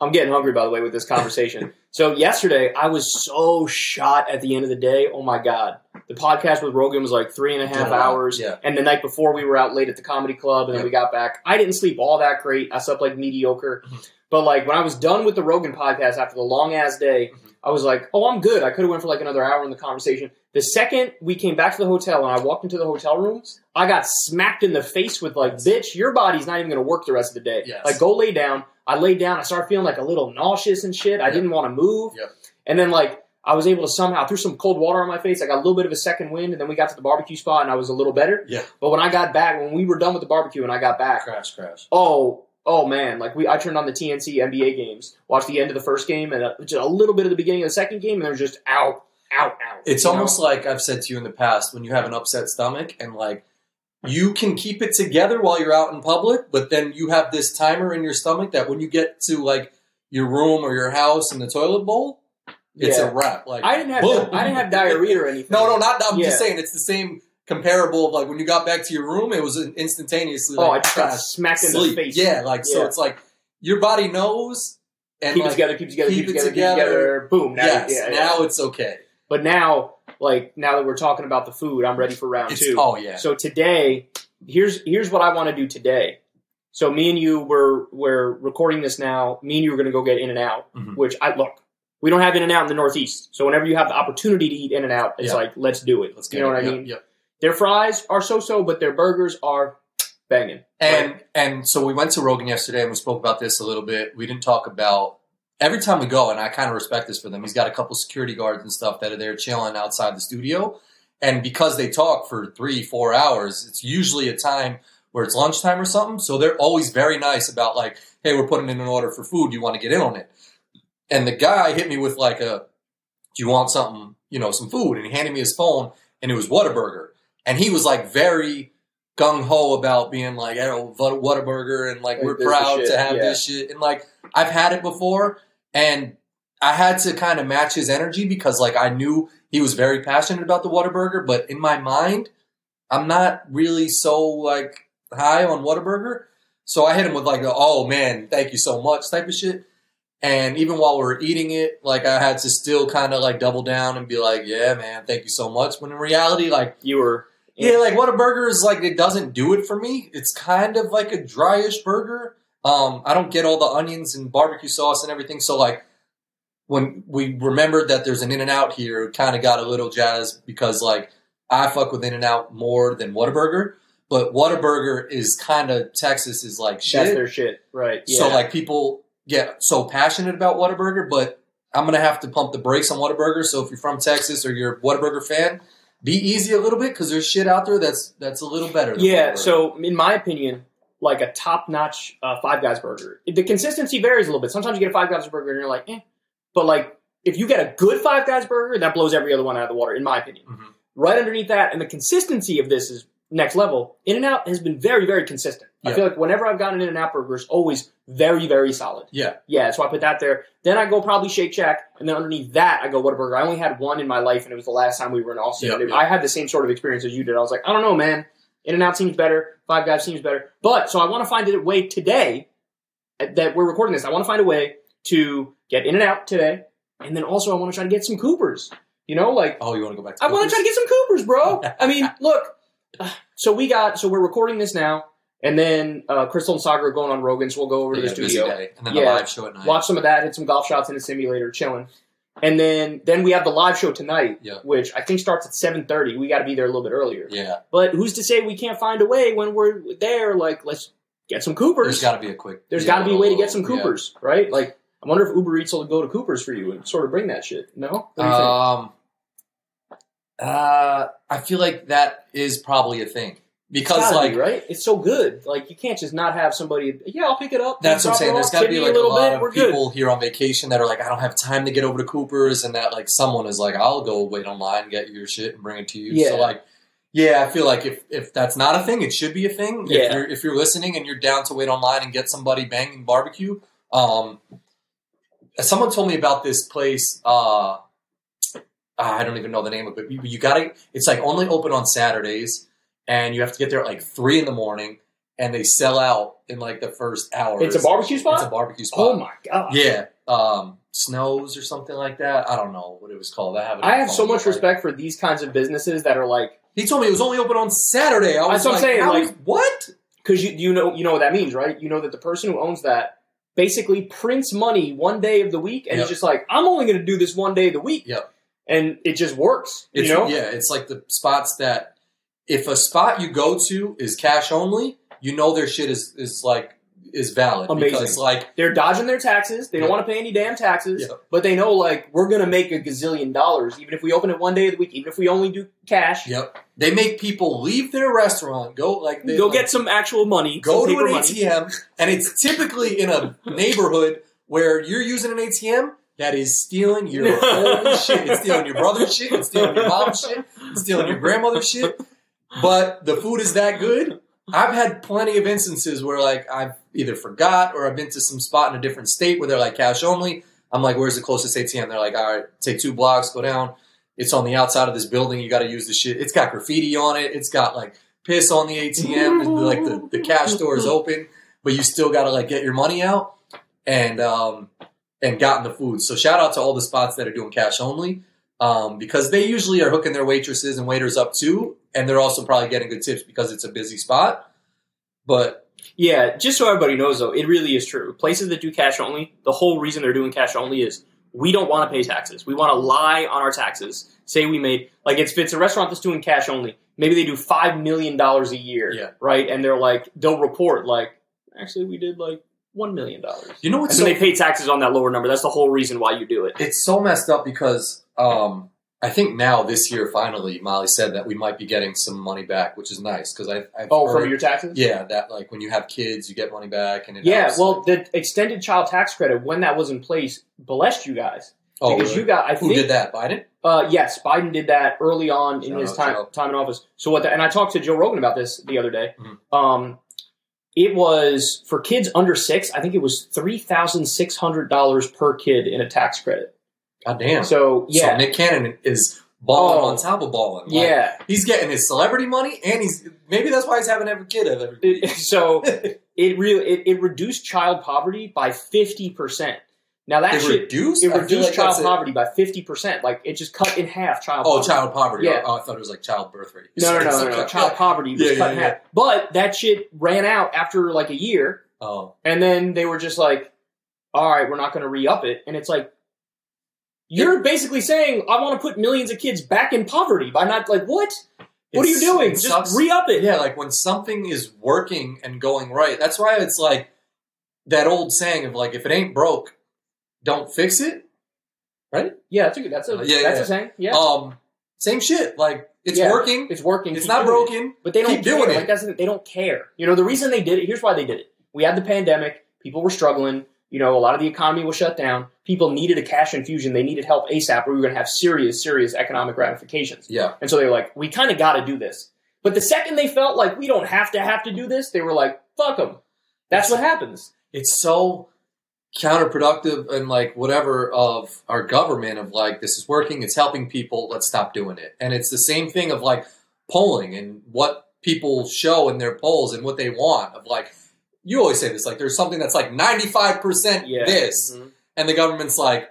I'm getting hungry, by the way, with this conversation. so yesterday, I was so shot at the end of the day. Oh my god, the podcast with Rogan was like three and a half hours, yeah. and the night before we were out late at the comedy club, and then Yeah. we got back. I didn't sleep all that great. I slept like mediocre. Mhm. But like when I was done with the Rogan podcast after the long ass day, Mhm. I was like, "Oh, I'm good." I could have went for like another hour in the conversation. The second we came back to the hotel and I walked into the hotel rooms, I got smacked in the face with like, "Bitch, your body's not even going to work the rest of the day. Yes. Like, go lay down." I laid down. I started feeling like a little nauseous and shit. I Yep. didn't want to move. Yep. And then like I was able to somehow threw some cold water on my face. I got a little bit of a second wind, and then we got to the barbecue spot, and I was a little better. Yeah. But when I got back, when we were done with the barbecue, and I got back, Crash, crash. oh, oh man! Like we, I turned on the TNT NBA games, watched the end of the first game, and a, just a little bit of the beginning of the second game, and they're just out, out, out. It's you know? almost like I've said to you in the past when you have an upset stomach and like you can keep it together while you're out in public, but then you have this timer in your stomach that when you get to like your room or your house and the toilet bowl, it's Yeah. a wrap. Like I didn't have boom. I didn't have diarrhea or anything. No, no, not. I'm Yeah. just saying it's the same comparable of like when you got back to your room, it was instantaneously. Oh, Like, I just got smacked in the face. Yeah, like so it's like your body knows. And keep like, it together, keep it together, keep keep, it together, keep it together. Boom. Now, yes, yeah, yeah. now it's okay. But now, like now that we're talking about the food, I'm ready for round It's, two. oh yeah, So today, here's here's what I want to do today. So me and you were we're recording this now. Me and you are going to go get In and Out, Mhm. which I look. We don't have In and Out in the Northeast, so whenever you have the opportunity to eat In and Out, it's Yeah. like let's do it. Let's get you know it. what I Yep, mean? Yep. Their fries are so-so, but their burgers are banging. And and so we went to Rogan yesterday and we spoke about this a little bit. We didn't talk about every time we go, and I kind of respect this for them. He's got a couple security guards and stuff that are there chilling outside the studio, and because they talk for three four hours, it's usually a time where it's lunchtime or something. So they're always very nice about like, hey, we're putting in an order for food. Do you want to get in on it? And the guy hit me with like a, do you want something, you know, some food? And he handed me his phone, and it was Whataburger, and he was like very gung ho about being like, oh, What- Whataburger, and like Like, we're this is the proud to have yeah. this shit. And like I've had it before, and I had to kind of match his energy because like I knew he was very passionate about the Whataburger, but in my mind, I'm not really so like high on Whataburger. So I hit him with like, "Oh man, thank you so much" type of shit. And even while we were eating it, like I had to still kind of like double down and be like, "Yeah, man, thank you so much." When in reality, like You were yeah, like Whataburger is like. It doesn't do it for me. It's kind of like a dryish burger. Um, I don't get all the onions and barbecue sauce and everything. So like when we remembered that there's an In and Out here, kind of got a little jazz because like I fuck with In and Out more than Whataburger. But Whataburger is kind of Texas is like that's shit. their shit, right? Yeah. So like people get so passionate about Whataburger, but I'm gonna have to pump the brakes on Whataburger. So if you're from Texas or you're a Whataburger fan, be easy a little bit because there's shit out there that's that's a little better. Yeah, so in my opinion, like a top notch uh, Five Guys burger, the consistency varies a little bit. Sometimes you get a Five Guys burger and you're like, eh. But like, if you get a good Five Guys burger, that blows every other one out of the water, in my opinion. Mhm. Right underneath that, and the consistency of this is next level. In and Out has been very, very consistent. I feel like whenever I've gotten an In and Out burger, it's always very, very solid. yeah, Yeah, so I put that there. Then I go probably Shake Shack, and then underneath that I go Whataburger. I only had one in my life, and it was the last time we were in Austin. Yep, yep. I had the same sort of experience as you did. I was like, I don't know, man. In and Out seems better. Five Guys seems better. But so I want to find a way today uh, that we're recording this. I want to find a way to get In and Out today, and then also I want to try to get some Coopers. You know, like Oh, you want to go back? to I want to try to get some Coopers, bro. I mean, look. uh, So we got. So we're recording this now, and then uh, Krystal and Saagar are going on Rogan. So we'll go over to Yeah, the studio and then Yeah. the live show at night. watch some of that, hit some golf shots in the simulator, chilling. And then then we have the live show tonight, Yeah. which I think starts at seven thirty. We got to be there a little bit earlier. Yeah, But who's to say we can't find a way when we're there? Like, let's get some Coopers. there's got to be a quick. There's yeah, got to be a way to get some yeah. Coopers, right? Like, I wonder if Uber Eats will go to Coopers for you and sort of bring that shit. No, what do you think? Um, uh, I feel like that is probably a thing because like be, right, it's so good. Like, you can't just not have somebody. Yeah, I'll pick it up. That's what I'm saying. There's got to be like a, little lot bit. of We're good. people here on vacation that are like, I don't have time to get over to Cooper's, and that like someone is like, I'll go wait online, get your shit, and bring it to you. Yeah. So like, yeah, I feel like if if that's not a thing, it should be a thing. Yeah. If you're if you're listening and you're down to wait online and get somebody banging barbecue, um, someone told me about this place. Uh, I don't even know the name of it. You, you got to. It's like only open on Saturdays, and you have to get there at like three in the morning, and they sell out in like the first hour. It's a barbecue spot? It's a barbecue spot. Oh my god! Yeah, um, Snows or something like that. I don't know what it was called. I have. I have so much like, respect for these kinds of businesses that are like He told me it was only open on Saturday. I was That's what I'm like, saying, like- what? because you you know you know what that means, right? You know that the person who owns that basically prints money one day of the week, and Yep. he's just like, I'm only going to do this one day of the week, Yep. and it just works. It's, you know, yeah, it's like the spots that if a spot you go to is cash only, you know their shit is is like is valid Amazing. because like they're dodging their taxes. They don't Yep. want to pay any damn taxes, Yep. but they know like we're going to make a gazillion dollars even if we open it one day of the week, even if we only do cash. yep, they make people leave their restaurant, go like they Go like, get some actual money. go to an money. ATM, and it's typically in a neighborhood where you're using an ATM that is stealing your own shit. It's stealing your brother's shit. It's stealing your mom's shit. It's stealing your grandmother's shit. But the food is that good. I've had plenty of instances where like I've either forgot or I've been to some spot in a different state where they're like cash only. I'm like, where's the closest ATM? They're like, all right, take two blocks, go down. It's on the outside of this building. You got to use the shit. It's got graffiti on it. It's got like piss on the ATM. like the, the cash store is open, but you still got to like get your money out and um and gotten the food. So shout out to all the spots that are doing cash only um, because they usually are hooking their waitresses and waiters up too, and they're also probably getting good tips because it's a busy spot. But Yeah, just so everybody knows though, it really is true. Places that do cash only, the whole reason they're doing cash only is we don't want to pay taxes. We want to lie on our taxes. Say we made like it's, it's a restaurant that's doing cash only, maybe they do five million dollars a year, Yeah. right? And they're like they'll report like actually we did like one million dollars. you know And what's so so they pay taxes on that lower number. That's the whole reason why you do it. it's so messed up because um, I think now this year finally Molly said that we might be getting some money back, which is nice because I I've Oh, heard, from your taxes? yeah that like when you have kids you get money back and it Yeah, helps, well, like- the extended child tax credit when that was in place blessed you guys oh because really? you got. I who think did that Biden Uh, yes, Biden did that early on in his time Joe. time in office. So what? The, and I talked to Joe Rogan about this the other day. Mhm. Um, it was for kids under six. I think it was three thousand six hundred dollars per kid in a tax credit. God damn So yeah, so Nick Cannon is balling Oh. on top of balling Like, yeah. he's getting his celebrity money and he's maybe that's why he's having every kid of every so it really it, it reduced child poverty by fifty percent. Now that it shit reduced it reduced like child it. poverty by fifty percent. Like it just cut in half child. Oh, poverty. child poverty. Yeah. Oh, I thought it was like child birth rate. No, no, no, no, no. Child poverty was Yeah, cut yeah, in yeah. half. But that shit ran out after like a year. Oh, And then they were just like, all right, we're not going to re up it. And it's like, you're basically saying, I want to put millions of kids back in poverty by not, like, what? What are you doing? Just sucks. re up it. Yeah, like when something is working and going right. That's why it's like that old saying of like, if it ain't broke, don't fix it. Right? Yeah, that's a good, that's a, Uh, yeah, that's yeah. a saying. Yeah. Um, same shit. Like it's Yeah. working. it's working. It's not doing it. broken. But they don't Keep care. doing it. Like, that's the, they don't care. You know, the reason they did it, here's why they did it. We had the pandemic. People were struggling. You know, a lot of the economy was shut down. People needed a cash infusion. They needed help ASAP or we were going to have serious, serious economic ramifications. Yeah. And so they were like, we kind of got to do this. But the second they felt like we don't have to have to do this, they were like, fuck them. That's what happens. It's so counterproductive and like whatever of our government of like this is working, it's helping people, let's stop doing it. And it's the same thing of like polling and what people show in their polls and what they want of like you always say this like there's something that's like 95% Yeah. this Mhm. and the government's like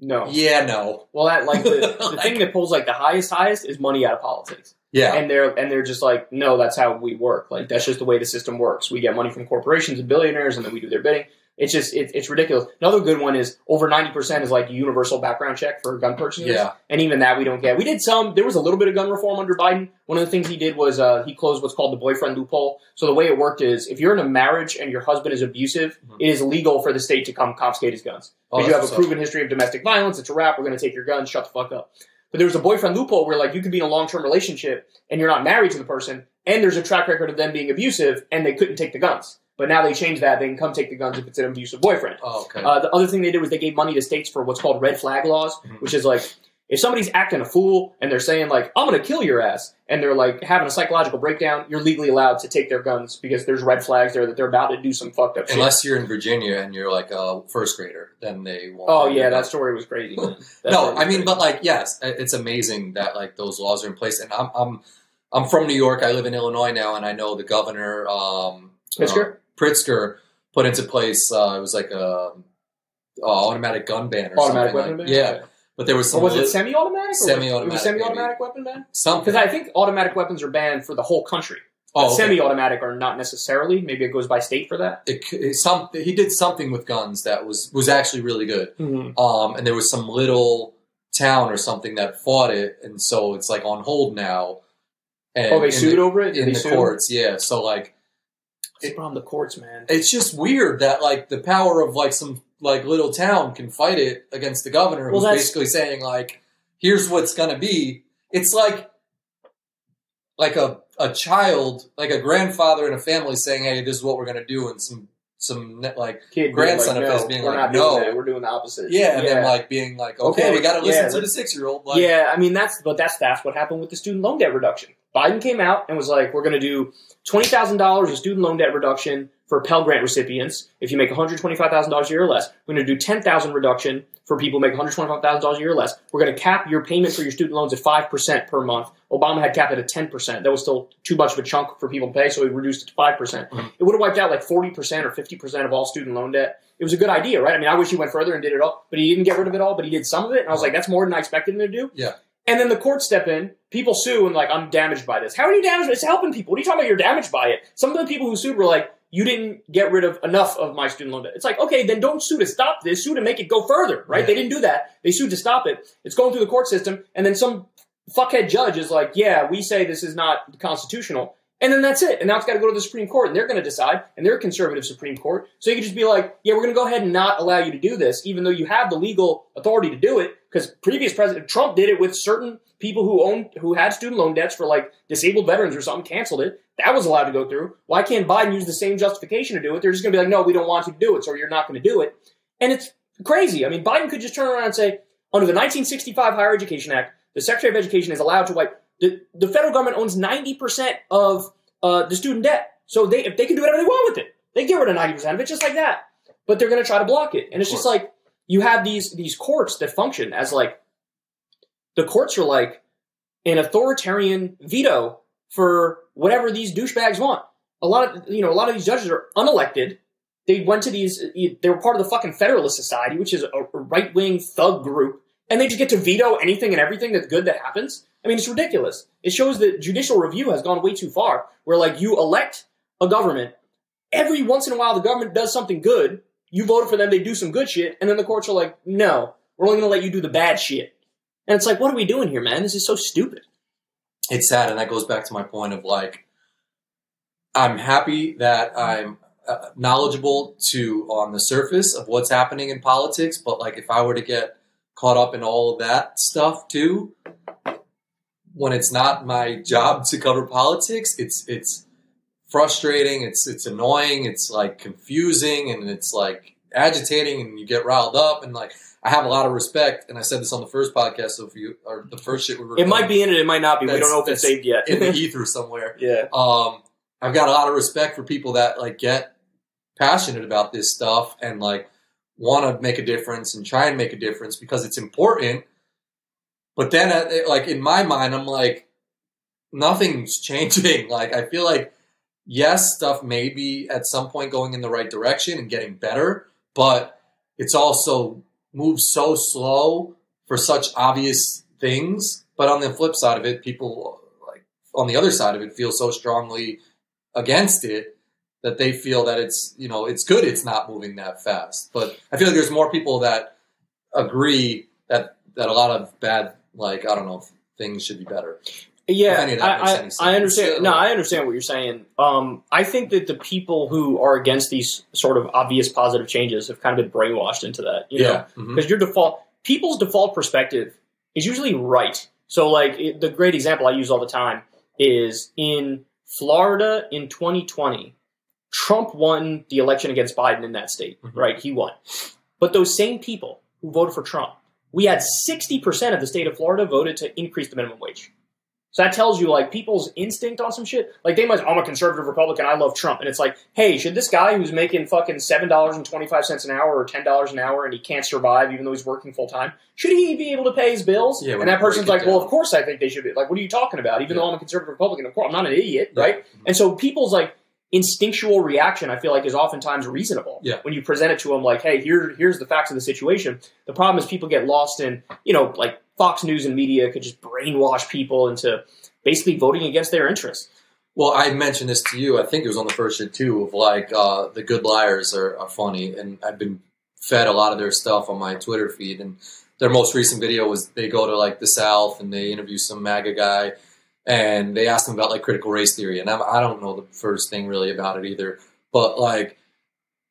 No. yeah no Well, that like the, the Like- thing that pulls like the highest, highest is money out of politics. yeah and they're and they're just like, no, that's how we work. Like that's just the way the system works. We get money from corporations and billionaires, and then we do their bidding. It's just it, it's ridiculous. Another good one is over ninety percent is like a universal background check for gun purchases. yeah and even that we don't get. We did some. There was a little bit of gun reform under Biden. One of the things he did was uh, he closed what's called the boyfriend loophole. So the way it worked is if you're in a marriage and your husband is abusive, Mhm. it is legal for the state to come confiscate his guns. Oh, If you have a that's what's up. proven history of domestic violence, it's a wrap. We're going to take your guns. Shut the fuck up. But there was a boyfriend loophole where like you could be in a long term relationship and you're not married to the person, and there's a track record of them being abusive, and they couldn't take the guns. But now they changed that. They can come take the guns if it's an abusive boyfriend. oh, okay Uh, the other thing they did was they gave money to states for what's called red flag laws, Mhm. which is like if somebody's acting a fool and they're saying like I'm going to kill your ass, and they're like having a psychological breakdown, you're legally allowed to take their guns because there's red flags there that they're about to do some fucked up shit. unless you're in Virginia and you're like a first grader then they won't oh yeah, that story was crazy. No, was I mean, crazy. but like, yes, it's amazing that like those laws are in place. And I'm, I'm, I'm from New York. I live in Illinois now, and I know the governor, um, Pritzker? Uh, Pritzker, put into place. Uh, it was like a, a automatic gun ban or automatic something. weapon like- ban. Yeah, but there was Or some was it semi-automatic? or Semi-automatic, It was semi-automatic weapon ban. something. Because I think automatic weapons are banned for the whole country. oh, okay. Semi-automatic are not necessarily. Maybe it goes by state for that. It, it, some he did something with guns that was was actually really good. Mm-hmm. Um, and there was some little town or something that fought it, and so it's like on hold now. And Oh, they sued the, over it. In they the sue? courts. Yeah, so like It's the problem. The courts, man. it's just weird that like the power of like some like little town can fight it against the governor Well, who's basically saying like here's what's gonna be it's like like a a child like a grandfather in a family saying hey this is what we're gonna do and some some like Kid grandson like, of no, his being like, no. We're doing the opposite. yeah and then like being like okay, Okay, we gotta listen yeah, to the six year old like yeah, I mean that's but that's that's what happened with the student loan debt reduction. Biden came out and was like, "We're going to do twenty thousand dollars of student loan debt reduction for Pell Grant recipients if you make one hundred twenty-five thousand dollars a year or less. We're going to do ten thousand reduction for people who make one hundred twenty-five thousand dollars a year or less. We're going to cap your payment for your student loans at five percent per month. Obama had capped it at ten percent. That was still too much of a chunk for people to pay, so he reduced it to five percent. Mhm. It would have wiped out like forty percent or fifty percent of all student loan debt. It was a good idea, right? I mean, I wish he went further and did it all, but he didn't get rid of it all, but he did some of it, and I was like, that's more than I expected him to do. Yeah. And then the courts step in, people sue, and like, I'm damaged by this. How are you damaged? It's helping people. What are you talking about? You're damaged by it. Some of the people who sued were like, you didn't get rid of enough of my student loan debt. It's like, okay, then don't sue to stop this. Sue to make it go further, right? Yeah. They didn't do that. They sued to stop it. It's going through the court system, and then some fuckhead judge is like, yeah, we say this is not constitutional. And then that's it. And now it's got to go to the Supreme Court, and they're going to decide, and they're a conservative Supreme Court. So you can just be like, yeah, we're going to go ahead and not allow you to do this, even though you have the legal authority to do it. Because previous president Trump did it with certain people who owned, who had student loan debts for like disabled veterans or something, canceled it. That was allowed to go through. Why can't Biden use the same justification to do it? They're just going to be like, no, we don't want you to do it, so you're not going to do it. And it's crazy. I mean, Biden could just turn around and say, under the 1965 Higher Education Act, the Secretary of Education is allowed to wipe. The, the federal government owns 90% of uh, the student debt. So they if they can do whatever they want with it, they get rid of 90% of it just like that. But they're going to try to block it. And it's just like you have these these courts that function as like the courts are like an authoritarian veto for whatever these douchebags want. A lot of you know a lot of these judges are unelected. They went to these. They were part of the fucking Federalist Society, which is a, right wing thug group, and they just get to veto anything and everything that's good that happens. I mean, it's ridiculous. It shows that judicial review has gone way too far. Where like you elect a government, every once in a while the government does something good. You voted for them, they do some good shit, and then the courts are like, no, we're only going to let you do the bad shit. And it's like, what are we doing here, man? This is so stupid. it's sad, and that goes back to my point of like, I'm happy that I'm uh, knowledgeable to on the surface of what's happening in politics, but like if I were to get caught up in all of that stuff too, when it's not my job to cover politics, it's it's frustrating, it's it's annoying, it's like confusing, and it's like agitating, and you get riled up, and like I have a lot of respect, and I said this on the first podcast, so if you or the first shit we were It might be in it, it might not be. we don't know if it's saved yet. in the ether somewhere. yeah. Um, I've got a lot of respect for people that like get passionate about this stuff and like want to make a difference and try and make a difference because it's important. But then, uh, like in my mind, I'm like, nothing's changing. Like I feel like yes, stuff may be at some point going in the right direction and getting better, but it's also moved so slow for such obvious things. But on the flip side of it, people like on the other side of it feel so strongly against it that they feel that it's you know it's good it's not moving that fast. But I feel like there's more people that agree that that a lot of bad like I don't know things should be better. Yeah, If any of that I, I. I understand. So- No, I understand what you're saying. Um, I think that the people who are against these sort of obvious positive changes have kind of been brainwashed into that. You know, yeah, because your default people's default perspective is usually right. So, like it, the great example I use all the time is in Florida in 2020, Trump won the election against Biden in that state. Mhm. Right, he won. But those same people who voted for Trump, we had 60% of the state of Florida voted to increase the minimum wage. So that tells you like people's instinct on some shit. Like they might, I'm a conservative Republican, I love Trump, and it's like, hey, should this guy who's making fucking seven dollars and twenty five cents an hour or ten dollars an hour and he can't survive even though he's working full time, should he be able to pay his bills? Yeah, and that person's like, well, of course I think they should be. Like, what are you talking about? Even Yeah. though I'm a conservative Republican, of course I'm not an idiot, Yeah. right? And so people's like instinctual reaction, I feel like, is oftentimes reasonable. Yeah. When you present it to them, like, hey, here, here's the facts of the situation. The problem is people get lost in, you know, like Fox News and media could just brainwash people into basically voting against their interests. Well, I mentioned this to you. I think it was on the first shit too. Of like uh, the good liars are, are funny, and I've been fed a lot of their stuff on my Twitter feed. And their most recent video was they go to like the South and they interview some MAGA guy, and they ask him about like critical race theory. And I'm, I don't know the first thing really about it either, but like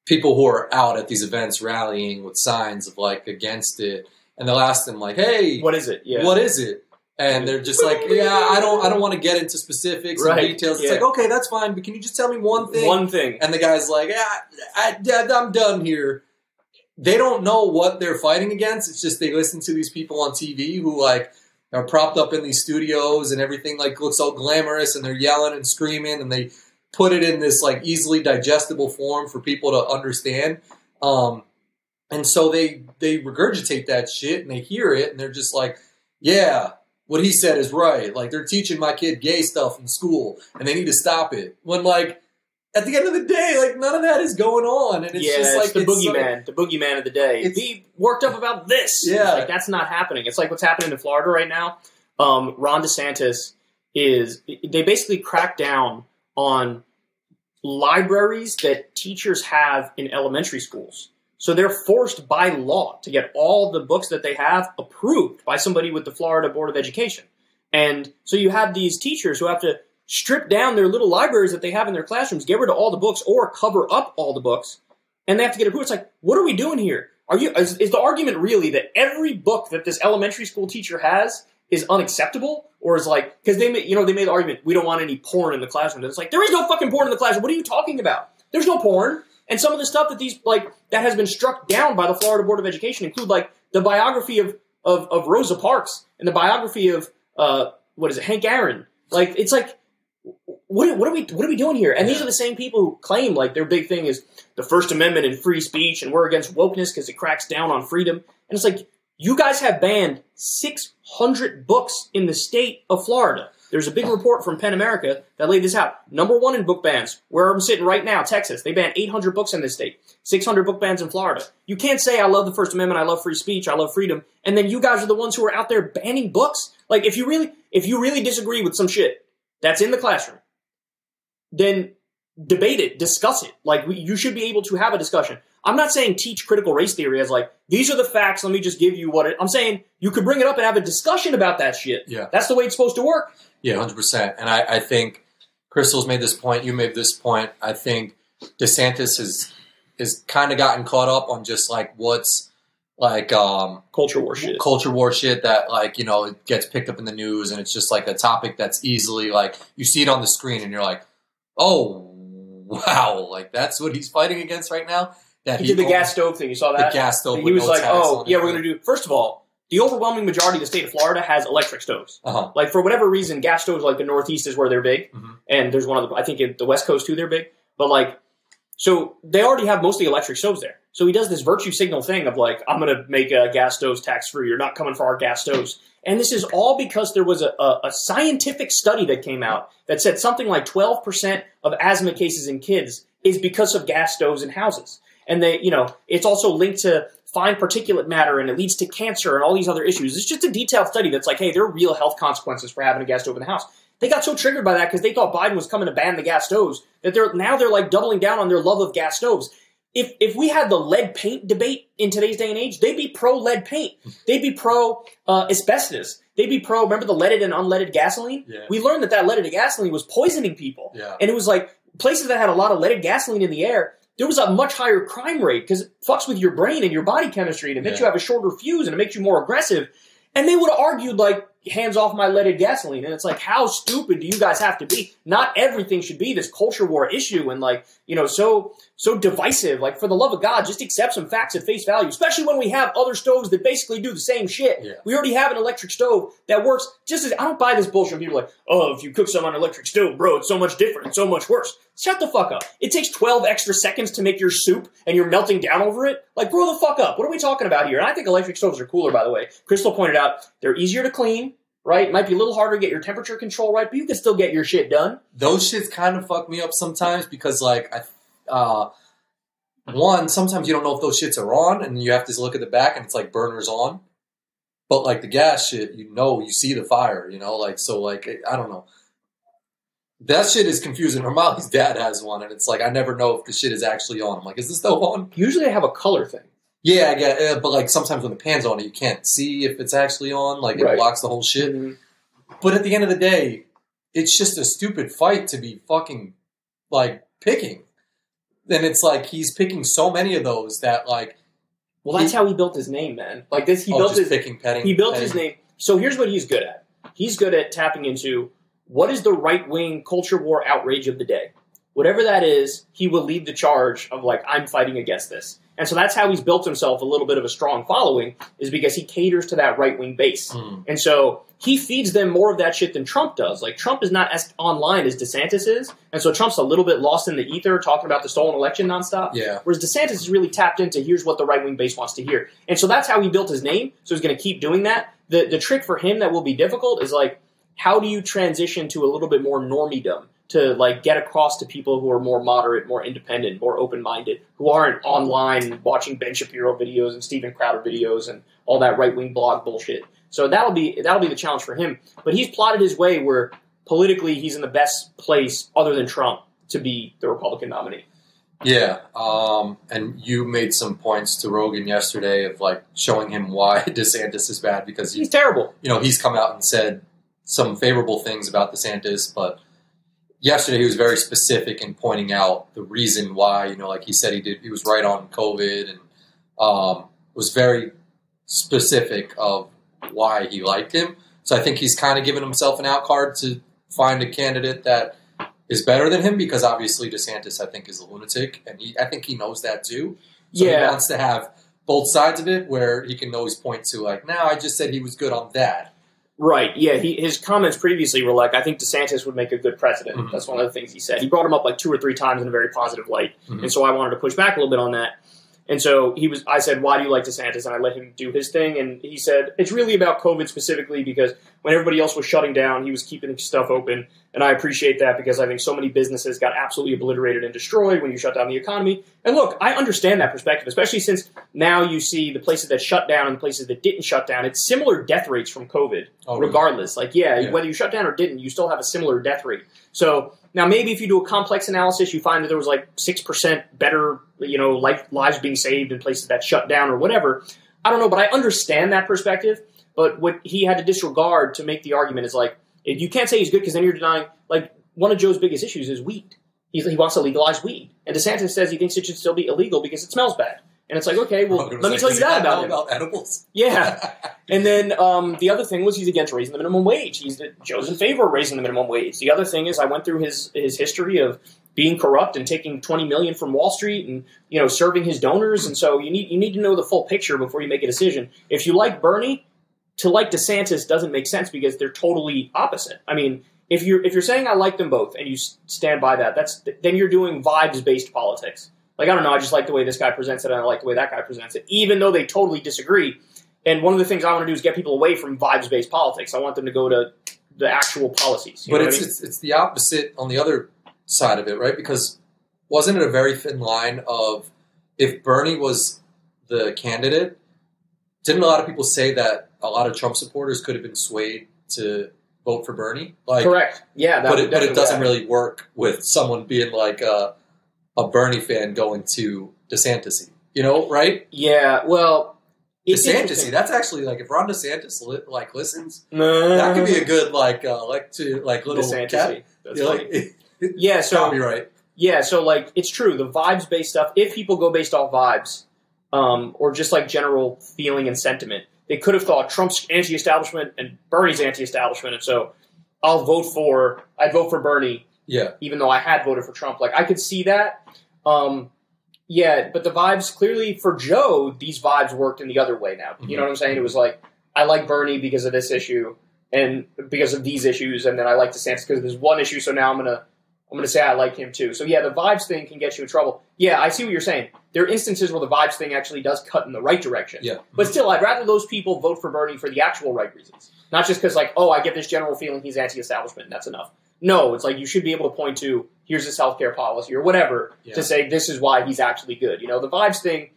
people who are out at these events rallying with signs of like against it, and they'll ask them like, "Hey, What is it? Yeah. what is it? And they're just like, yeah, I don't, I don't want to get into specifics Right, and details. It's yeah. like, okay, that's fine, but can you just tell me one thing? One thing. And the guy's like, yeah, I, I, I'm done here. They don't know what they're fighting against. It's just they listen to these people on TV who like are propped up in these studios and everything like looks all glamorous, and they're yelling and screaming, and they put it in this like easily digestible form for people to understand. Um, and so they they regurgitate that shit and they hear it and they're just like, yeah, what he said is right. Like they're teaching my kid gay stuff in school and they need to stop it. When like at the end of the day, like none of that is going on, and it's yeah, just it's like the it's boogeyman, the boogeyman of the day. It's- Be worked up about this. Yeah. like that's not happening. It's like what's happening in Florida right now. um, Ron DeSantis is they basically crack down on libraries that teachers have in elementary schools. So they're forced by law to get all the books that they have approved by somebody with the Florida Board of Education. And so you have these teachers who have to strip down their little libraries that they have in their classrooms, get rid of all the books or cover up all the books, and they have to get approved. It's like, what are we doing here? Are you is, is the argument really that every book that this elementary school teacher has is unacceptable? Or is like because they made you know they made the argument we don't want any porn in the classroom. And it's like there is no fucking porn in the classroom. What are you talking about? There's no porn. And some of the stuff that these like that has been struck down by the Florida Board of Education include like the biography of of, of Rosa Parks and the biography of uh what is it Hank Aaron. Like it's like what, what are we what are we doing here? And these are the same people who claim like their big thing is the First Amendment and free speech, and we're against wokeness because it cracks down on freedom. And it's like you guys have banned 600 books in the state of Florida. There's a big report from PEN America that laid this out. Number one in book bans, where I'm sitting right now, Texas. They banned 800 books in this state, 600 book bans in Florida. You can't say I love the First Amendment, I love free speech, I love freedom, and then you guys are the ones who are out there banning books. Like if you really, if you really disagree with some shit that's in the classroom, then debate it, discuss it. Like we, you should be able to have a discussion. I'm not saying teach critical race theory as like these are the facts. Let me just give you what it. I'm saying you could bring it up and have a discussion about that shit. Yeah. that's the way it's supposed to work. Yeah, hundred percent. And I, I think Krystal's made this point. You made this point. I think DeSantis has is kind of gotten caught up on just like what's like um, Culture war shit. culture war shit that like you know it gets picked up in the news and it's just like a topic that's easily like you see it on the screen and you're like, oh wow, like that's what he's fighting against right now. That He did the gas stove thing. You saw that? the gas stove. he was like, "Oh, yeah, we're going to do." First of all, the overwhelming majority of the state of Florida has electric stoves. Uh huh. Like for whatever reason, gas stoves like the Northeast is where they're big, Mhm. and there's one of the I think in the West Coast too they're big. But like, so they already have mostly electric stoves there. So he does this virtue signal thing of like, I'm going to make a gas stoves tax free. You're not coming for our gas stoves. And this is all because there was a, a, a scientific study that came out that said something like 12% of asthma cases in kids is because of gas stoves in houses. And they, you know, it's also linked to fine particulate matter and it leads to cancer and all these other issues. It's just a detailed study that's like, hey, there are real health consequences for having a gas stove in the house. They got so triggered by that because they thought Biden was coming to ban the gas stoves that they're now they're like doubling down on their love of gas stoves. If if we had the lead paint debate in today's day and age, they'd be pro lead paint. They'd be pro uh, asbestos. They'd be pro. Remember the leaded and unleaded gasoline? Yeah. We learned that that leaded gasoline was poisoning people. Yeah. And it was like places that had a lot of leaded gasoline in the air, there was a much higher crime rate because it fucks with your brain and your body chemistry and it makes Yeah. you have a shorter fuse and it makes you more aggressive. And they would have argued like, hands off my leaded gasoline. And it's like, how stupid do you guys have to be? Not everything should be this culture war issue and like, you know, so so divisive. Like for the love of God, just accept some facts at face value, especially when we have other stoves that basically do the same shit. Yeah. We already have an electric stove that works just as I don't buy this bullshit. People are like, oh, if you cook some on an electric stove, bro, it's so much different, it's so much worse. Shut the fuck up. It takes 12 extra seconds to make your soup and you're melting down over it. Like, grow the fuck up. What are we talking about here? And I think electric stoves are cooler, by the way. Krystal pointed out they're easier to clean, right? Might be a little harder to get your temperature control right, but you can still get your shit done. those shits kind of fuck me up sometimes because like I uh one sometimes you don't know if those shits are on and you have to look at the back and it's like burners on but like the gas shit you know you see the fire you know like so like I don't know that shit is confusing Romali's dad has one and it's like I never know if the shit is actually on I'm like is this stove on Usually I have a color thing. yeah I get uh, but like sometimes when the pan's on you can't see if it's actually on like it Right. blocks the whole shit but at the end of the day, it's just a stupid fight to be fucking like picking. Then it's like he's picking so many of those that like Well, that's how he built his name, man. Like this, he oh, built his picking petting. he built petting. his name. So here's what he's good at. He's good at tapping into what is the right wing culture war outrage of the day. Whatever that is, he will lead the charge of like I'm fighting against this. And so that's how he's built himself a little bit of a strong following is because he caters to that right wing base. Mm. And so he feeds them more of that shit than Trump does. Like Trump is not as online as DeSantis is, and so Trump's a little bit lost in the ether talking about the stolen election nonstop. Yeah, Whereas DeSantis is really tapped into here's what the right wing base wants to hear. And so that's how he built his name. So he's going to keep doing that. The the trick for him that will be difficult is like how do you transition to a little bit more normiedom to like get across to people who are more moderate, more independent, more open minded, who aren't online watching Ben Shapiro videos and Steven Crowder videos and all that right wing blog bullshit. So that'll be that'll be the challenge for him. But he's plotted his way where politically he's in the best place other than Trump to be the Republican nominee. Yeah, um, and you made some points to Rogan yesterday of like showing him why DeSantis is bad because he, He's terrible. you know, he's come out and said some favorable things about DeSantis, but yesterday he was very specific in pointing out the reason why. You know, like he said, he did he was right on COVID and um, was very specific of why he liked him. So I think he's kind of given himself an out card to find a candidate that is better than him because obviously DeSantis I think is a lunatic and he I think he knows that too. So he Yeah. wants to have both sides of it where he can always point to like, now I just said he was good on that. Right. Yeah. He, his comments previously were like, I think DeSantis would make a good president. Mhm. That's one of the things he said. He brought him up like two or three times in a very positive light. Mhm. And so I wanted to push back a little bit on that. And so he was, I said, why do you like DeSantis? And I let him do his thing. And he said, it's really about COVID specifically because when everybody else was shutting down, he was keeping stuff open. And I appreciate that because I think so many businesses got absolutely obliterated and destroyed when you shut down the economy. And look, I understand that perspective, especially since now you see the places that shut down and the places that didn't shut down. It's similar death rates from COVID Oh, really? regardless. Like, yeah, Yeah. whether you shut down or didn't, you still have a similar death rate. So now maybe if you do a complex analysis, you find that there was like six percent better, you know, life, lives being saved in places that shut down or whatever. I don't know, but I understand that perspective. But what he had to disregard to make the argument is like, you can't say he's good because then you're denying. Like one of Joe's biggest issues is weed. He's, he wants to legalize weed, and DeSantis says he thinks it should still be illegal because it smells bad. And it's like, okay, well, let me tell you that about about edibles. Yeah. And then um, the other thing was he's against raising the minimum wage. He's Joe's in favor of raising the minimum wage. The other thing is I went through his his history of being corrupt and taking twenty million from Wall Street and you know serving his donors. And so you need you need to know the full picture before you make a decision. If you like Bernie, to like DeSantis doesn't make sense because they're totally opposite. I mean, if you're if you're saying I like them both and you stand by that, that's then you're doing vibes based politics. Like I don't know, I just like the way this guy presents it, and I like the way that guy presents it, even though they totally disagree. And one of the things I want to do is get people away from vibes based politics. I want them to go to the actual policies. But it's, I mean? it's it's the opposite on the other side of it, right? Because wasn't it a very thin line of if Bernie was the candidate, didn't a lot of people say that a lot of Trump supporters could have been swayed to vote for Bernie? Like, correct. Yeah, that but it, but it doesn't happen. really work with someone being like a, a Bernie fan going to DeSantis. You know, right? Yeah, well, DeSantis. That's actually like if Ron DeSantis li- like listens, Nah. that could be a good like uh, like to like little cat. That's you know, like, yeah, so copyright. Yeah, so like it's true. The vibes based stuff. If people go based off vibes, um, or just like general feeling and sentiment, they could have thought Trump's anti-establishment and Bernie's anti-establishment, and so I'll vote for. I'd vote for Bernie, Yeah. even though I had voted for Trump. Like I could see that. Um, yeah, but the vibes clearly for Joe, these vibes worked in the other way. Now, you know what I'm saying? It was like I like Bernie because of this issue and because of these issues, and then I like DeSantis because of this one issue. So now I'm gonna I'm gonna say I like him too. So yeah, the vibes thing can get you in trouble. Yeah, I see what you're saying. There are instances where the vibes thing actually does cut in the right direction. Yeah. But still, I'd rather those people vote for Bernie for the actual right reasons, not just because like, oh, I get this general feeling he's anti-establishment, and that's enough. No, it's like you should be able to point to here's his healthcare policy or whatever Yeah. to say this is why he's actually good. You know, the vibes thing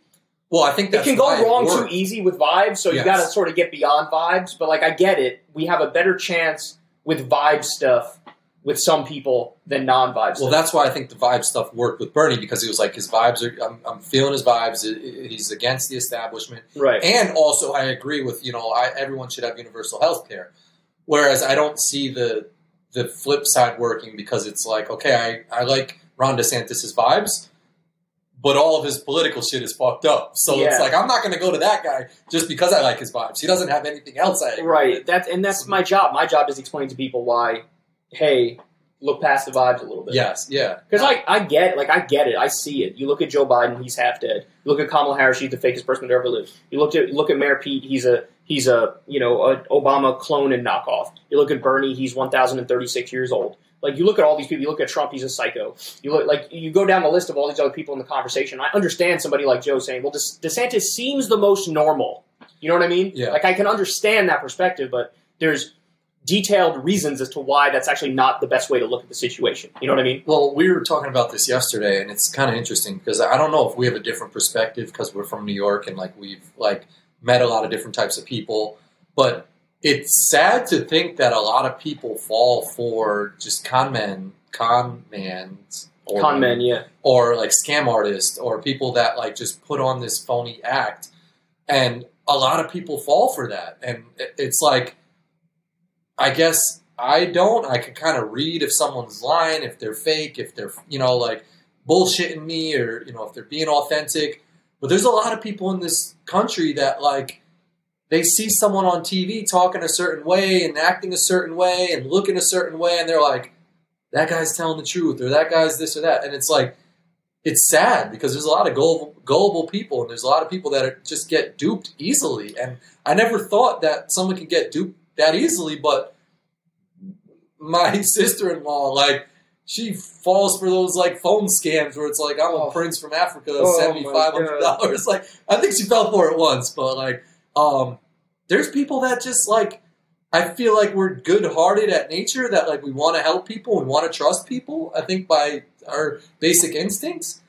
Well, I think it can go wrong too easy with vibes, so you got to sort of get beyond vibes. But like, I get it. We have a better chance with vibe stuff with some people than non vibes. Well, that's why I think the vibe stuff worked with Bernie because he was like his vibes are. I'm, I'm feeling his vibes. He's against the establishment, right. and also I agree with you know I, everyone should have universal health care. Whereas I don't see the the flip side working because it's like okay, I, I like Ron DeSantis' vibes, but all of his political shit is fucked up. So it's like I'm not going to go to that guy just because I like his vibes. He doesn't have anything else I agree Right. with. That and that's my job. My job is explain to people why. Hey, look past the vibes a little bit. Yes, yeah, Because I, I get like I get it. I see it. You look at Joe Biden, he's half dead. You look at Kamala Harris, she's the fakest person that ever lived. You look at look at Mayor Pete, he's a he's a you know a Obama clone and knockoff. You look at Bernie, he's one thousand and thirty six years old. Like you look at all these people. You look at Trump, he's a psycho. You look like you go down the list of all these other people in the conversation. I understand somebody like Joe saying, "Well, DeSantis seems the most normal." You know what I mean? Yeah. Like I can understand that perspective, but there's detailed reasons as to why that's actually not the best way to look at the situation. You know what I mean? Well, we were talking about this yesterday, and it's kind of interesting because I don't know if we have a different perspective because we're from New York and like we've like met a lot of different types of people. But it's sad to think that a lot of people fall for just con men, con mans, or Con men, yeah. or like scam artists, or people that like just put on this phony act, and a lot of people fall for that, and it's like, I guess I don't. I can kind of read if someone's lying, if they're fake, if they're you know like bullshitting me, or you know if they're being authentic. But there's a lot of people in this country that like they see someone on TV talking a certain way and acting a certain way and looking a certain way, and they're like, that guy's telling the truth, or that guy's this or that. And it's like, it's sad because there's a lot of gullible, gullible people, and there's a lot of people that are, just get duped easily. And I never thought that someone could get duped that easily, but my sister in law, like, she falls for those like phone scams where it's like I'm a Oh. prince from Africa, Oh, send me five hundred dollars. Like I think she fell for it once, but like um, there's people that just like I feel like we're good hearted at nature that like we want to help people, we want to trust people. I think by our basic instincts,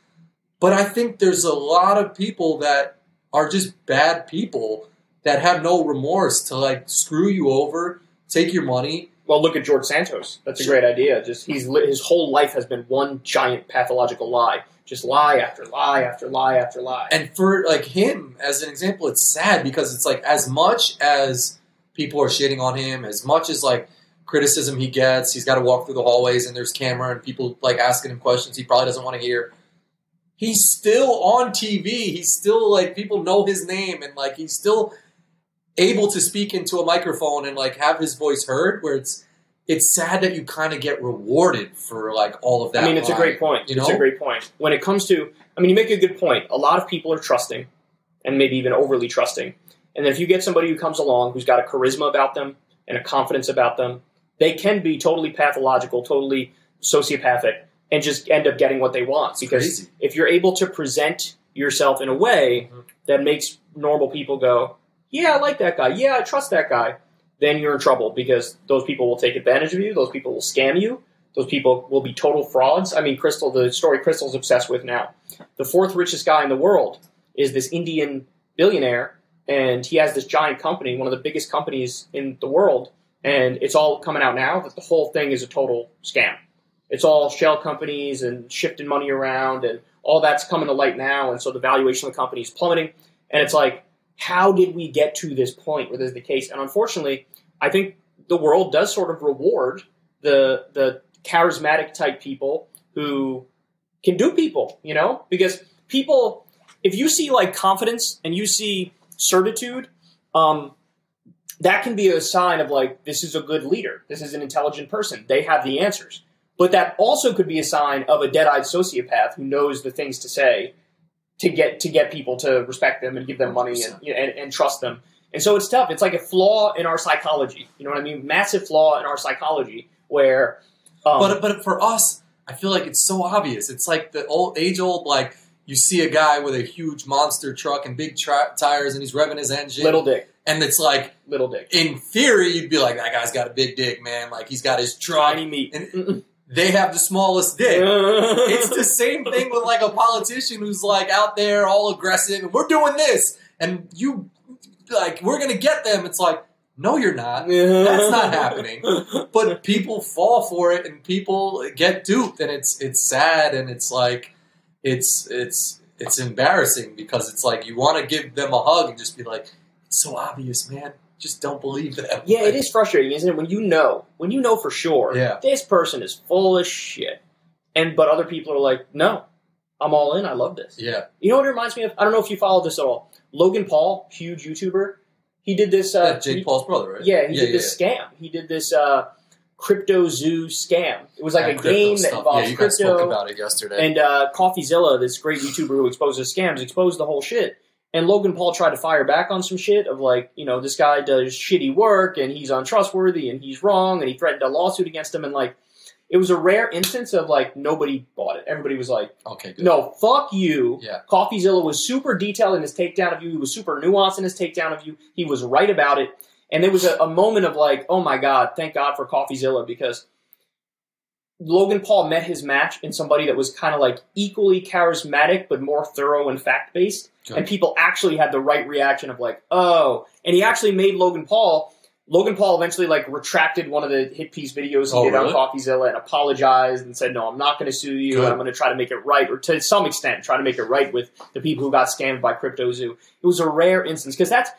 but I think there's a lot of people that are just bad people that have no remorse to like screw you over, take your money. Well, look at George Santos. That's a great idea. Just he's his whole life has been one giant pathological lie. Just lie after lie after lie after lie. And for like him as an example, it's sad because it's like as much as people are shitting on him, as much as like criticism he gets, he's got to walk through the hallways and there's camera and people like asking him questions he probably doesn't want to hear. He's still on TV. He's still like people know his name and like he's still able to speak into a microphone and like have his voice heard. Where it's it's sad that you kind of get rewarded for like all of that. I mean, it's a great point. You It's a great point. When it comes to, I mean, you make a good point. A lot of people are trusting, and maybe even overly trusting. And then if you get somebody who comes along who's got a charisma about them and a confidence about them, they can be totally pathological, totally sociopathic, and just end up getting what they want. Because crazy. if you're able to present yourself in a way Mhm. that makes normal people go, "Yeah, I like that guy. Yeah, I trust that guy," then you're in trouble because those people will take advantage of you. Those people will scam you. Those people will be total frauds. I mean, Krystal, the story Krystal's obsessed with now. The fourth richest guy in the world is this Indian billionaire, and he has this giant company, one of the biggest companies in the world. And it's all coming out now that the whole thing is a total scam. It's all shell companies and shifting money around, and all that's coming to light now. And so the valuation of the company is plummeting. And it's like, how did we get to this point where this is the case? And unfortunately, I think the world does sort of reward the the charismatic type people who can do people, you know? Because people if you see like confidence and you see certitude, um, that can be a sign of like this is a good leader. This is an intelligent person. They have the answers. But that also could be a sign of a dead-eyed sociopath who knows the things to say to get to get people to respect them and give them money and, and, and trust them. And so it's tough. It's like a flaw in our psychology. You know what I mean? Massive flaw in our psychology where. Um, but but for us, I feel like it's so obvious. It's like the old age old like you see a guy with a huge monster truck and big tri- tires, and he's revving his engine. little dick, and it's like little dick, in theory, you'd be like, that guy's got a big dick, man. Like he's got his truck. tiny meat. And. They have the smallest dick. it's the same thing with like a politician who's like out there all aggressive and we're doing this and you like we're gonna get them. It's like no, you're not. That's not happening. But people fall for it and people get duped and it's it's sad and it's like it's it's it's embarrassing because it's like you want to give them a hug and just be like it's so obvious, man. Just don't believe them. Yeah, Like, it is frustrating, isn't it? When you know, when you know for sure, Yeah. this person is full of shit, and but other people are like, no, I'm all in. I love this. Yeah. You know what it reminds me of? I don't know if you followed this at all. Logan Paul, huge YouTuber, he did this. Uh, yeah, Jake he- Paul's brother, right? Yeah, he yeah, did this scam. He did this uh, crypto zoo scam. It was like Yeah, a game that stuff. involves yeah, you guys crypto. spoke about it yesterday. And uh, CoffeeZilla, this great YouTuber who exposes scams, exposed the whole shit. And Logan Paul tried to fire back on some shit of like, you know, this guy does shitty work and he's untrustworthy and he's wrong and he threatened a lawsuit against him. And like, it was a rare instance of like nobody bought it. Everybody was like, okay, good. no, fuck you. Yeah. CoffeeZilla was super detailed in his takedown of you. He was super nuanced in his takedown of you. He was right about it. And there was a, a moment of like, oh my God, thank God for CoffeeZilla because Logan Paul met his match in somebody that was kind of like equally charismatic but more thorough and fact based. Good. And people actually had the right reaction of like, oh. And he actually made Logan Paul Logan Paul eventually like retracted one of the hit piece videos he Oh, did really? on CoffeeZilla and apologized and said, "No, I'm not going to sue you. Good. and I'm going to try to make it right, or to some extent, try to make it right with the people who got scammed by CryptoZoo." It was a rare instance because that's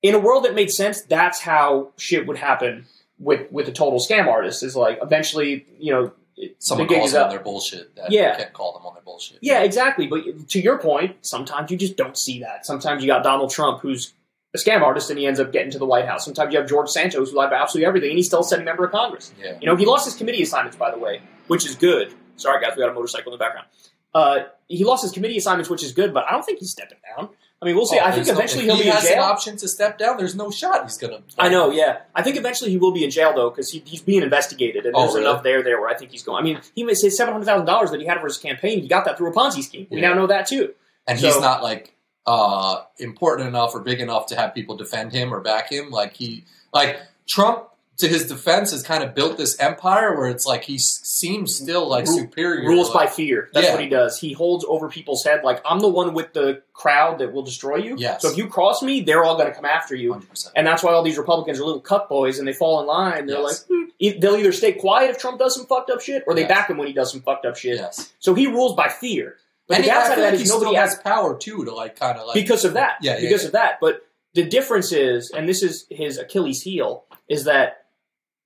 in a world that made sense. That's how shit would happen with with a total scam artist. Is like eventually, you know, Someone calls them up. on their bullshit. That Yeah. can't call them on their bullshit. Yeah, exactly. But to your point, sometimes you just don't see that. Sometimes you got Donald Trump, who's a scam artist, and he ends up getting to the White House. Sometimes you have George Santos, who lied about absolutely everything, and he's still a sitting member of Congress. yeah. You know, he lost his committee assignments, by the way, which is good. Sorry, guys, we got a motorcycle in the background. Uh, he lost his committee assignments, which is good, but I don't think he's stepping down. I mean, we'll see. Oh, I think there's no- eventually he'll he be in has an jail. option to step down. There's no shot he's gonna. I know, yeah. I think eventually he will be in jail though, because he, he's being investigated, and Oh, there's really? enough there there where I think he's going. I mean, he may say seven hundred thousand dollars that he had for his campaign. He got that through a Ponzi scheme. We Yeah. now know that too. and he's not like uh, important enough or big enough to have people defend him or back him. Like he, like Trump, to his defense, has kind of built this empire where it's like he seems still like superior. Rules by fear. That's Yeah. what he does. He holds over people's head like I'm the one with the crowd that will destroy you. Yes. So if you cross me, they're all going to come after you. 100%. And that's why all these Republicans are little cut boys and they fall in line. They're Yes. like, hmm. They'll either stay quiet if Trump does some fucked up shit, or they Yes. back him when he does some fucked up shit. Yes, So he rules by fear. But and the he, downside of that like is nobody has has power too to like kind of like because of that. Yeah, yeah, because yeah. of that. But the difference is, and this is his Achilles heel, is that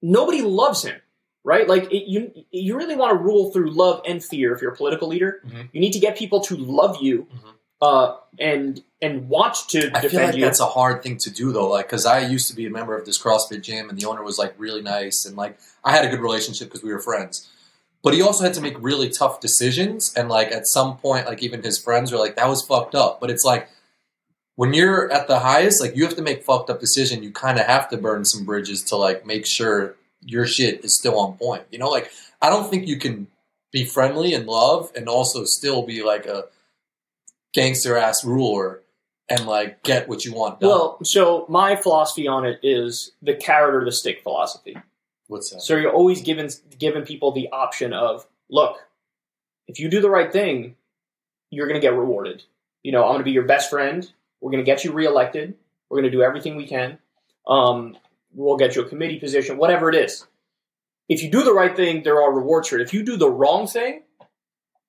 nobody loves him. Right? Like it, you, you really want to rule through love and fear. If you're a political leader, Mhm. you need to get people to love you Mhm. uh, and and want to I defend feel like you. that's a hard thing to do though, like because I used to be a member of this CrossFit gym, and the owner was like really nice, and like I had a good relationship because we were friends. But he also had to make really tough decisions, and like at some point, like even his friends were like, "That was fucked up." But it's like when you're at the highest, like you have to make fucked up decision. You kind of have to burn some bridges to like make sure your shit is still on point. You know, like I don't think you can be friendly and love and also still be like a gangster ass ruler and like get what you want done. Well, so my philosophy on it is the carrot or the stick philosophy. What's that? So you're always giving giving people the option of, look, if you do the right thing, you're going to get rewarded. You know, I'm going to be your best friend. We're going to get you reelected. We're going to do everything we can. Um, we'll get you a committee position, whatever it is. If you do the right thing, there are rewards for it. If you do the wrong thing,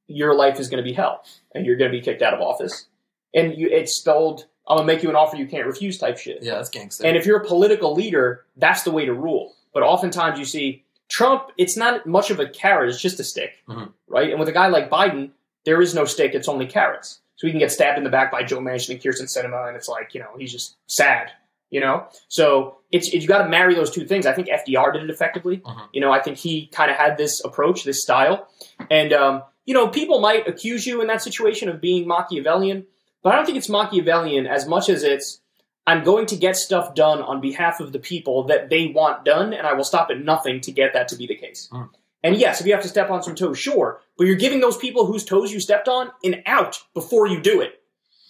your life is going to be hell, and you're going to be kicked out of office. And you, it's spelled, "I'm going to make you an offer you can't refuse" type shit. Yeah, that's gangster. And if you're a political leader, that's the way to rule. But oftentimes you see Trump, it's not much of a carrot, it's just a stick, Mhm. right? And with a guy like Biden, there is no stick, it's only carrots. So he can get stabbed in the back by Joe Manchin and Kyrsten Sinema, and it's like, you know, he's just sad, you know? So it's, you got to marry those two things. I think FDR did it effectively. Mhm. You know, I think he kind of had this approach, this style. And, um, you know, people might accuse you in that situation of being Machiavellian, but I don't think it's Machiavellian as much as it's I'm going to get stuff done on behalf of the people that they want done, and I will stop at nothing to get that to be the case. Mm. And yes, if you have to step on some toes, sure, but you're giving those people whose toes you stepped on an out before you do it.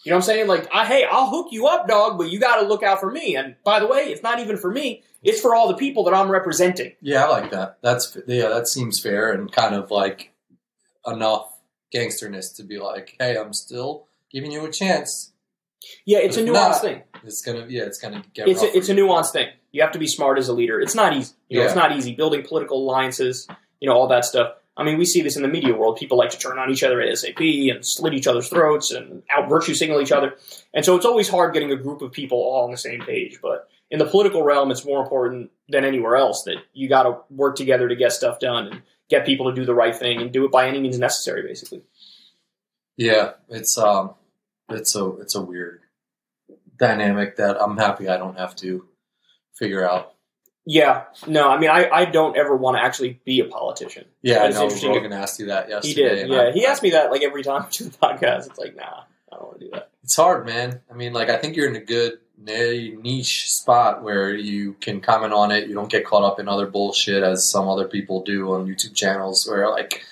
You know what I'm saying? Like, I, hey, I'll hook you up, dog, but you got to look out for me. And by the way, it's not even for me; it's for all the people that I'm representing. yeah, I like that. That's yeah, that seems fair and kind of like enough gangsterness to be like, hey, I'm still giving you a chance. Yeah, it's a nuanced not, thing. It's gonna yeah, it's gonna get. It's a, it's a nuanced thing. You have to be smart as a leader. It's not easy. You know, Yeah. it's not easy building political alliances. You know, all that stuff. I mean, we see this in the media world. People like to turn on each other ASAP and slit each other's throats and out virtue signal each other. And so it's always hard getting a group of people all on the same page. But in the political realm, it's more important than anywhere else that you got to work together to get stuff done and get people to do the right thing and do it by any means necessary, basically. Yeah, it's um, it's a it's a weird dynamic that I'm happy I don't have to figure out. Yeah, no, I mean, I, I don't ever want to actually be a politician. Yeah, I It's know. interesting. Rogan asked you that yesterday. He did, yeah. I- he asked me that like every time to the podcast. It's like, nah, I don't want to do that. It's hard, man. I mean, like I think you're in a good niche spot where you can comment on it. You don't get caught up in other bullshit as some other people do on YouTube channels, where like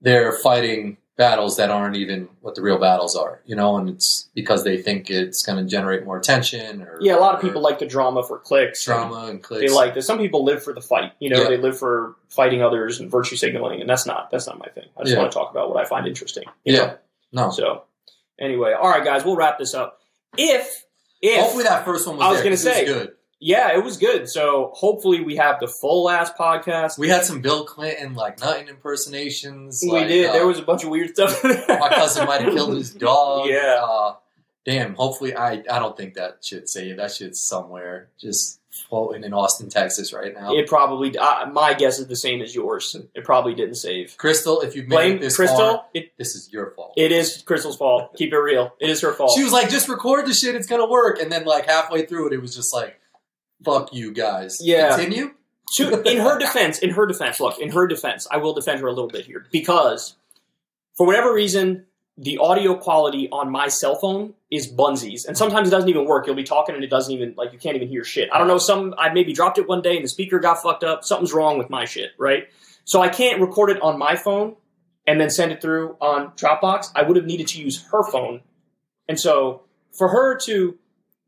they're fighting battles that aren't even what the real battles are, you know. And it's because they think it's going to generate more attention. Or Yeah, a lot of people like the drama for clicks. drama and clicks. They like this. Some people live for the fight. You know, Yeah. they live for fighting others and virtue signaling, and that's not that's not my thing. I just Yeah. want to talk about what I find interesting. yeah, know? no. So anyway, all right, guys, we'll wrap this up. If if Hopefully that first one was. I was going to say, good. Yeah, it was good. So hopefully we have the full last podcast. We had some Bill Clinton like nothing impersonations. We like, did. uh, there was a bunch of weird stuff. my cousin might have killed his dog. Yeah. Uh, damn. Hopefully, I I don't think that shit's safe. That shit's somewhere just floating in Austin, Texas, right now. It probably. Uh, my guess is the same as yours. It probably didn't save. Krystal, if you've made Blame this Krystal. far, It, this is your fault. it is Krystal's fault. Keep it real. It is her fault. She was like, just record the shit, it's gonna work. And then like halfway through it, it was just like, fuck you guys. Yeah. Continue? to, in her defense, in her defense, look, in her defense, I will defend her a little bit here because for whatever reason, the audio quality on my cell phone is bunsies, and sometimes it doesn't even work. You'll be talking and it doesn't even like you can't even hear shit. I don't know. Some I maybe dropped it one day and the speaker got fucked up. Something's wrong with my shit, right? So I can't record it on my phone and then send it through on Dropbox. I would have needed to use her phone, and so for her to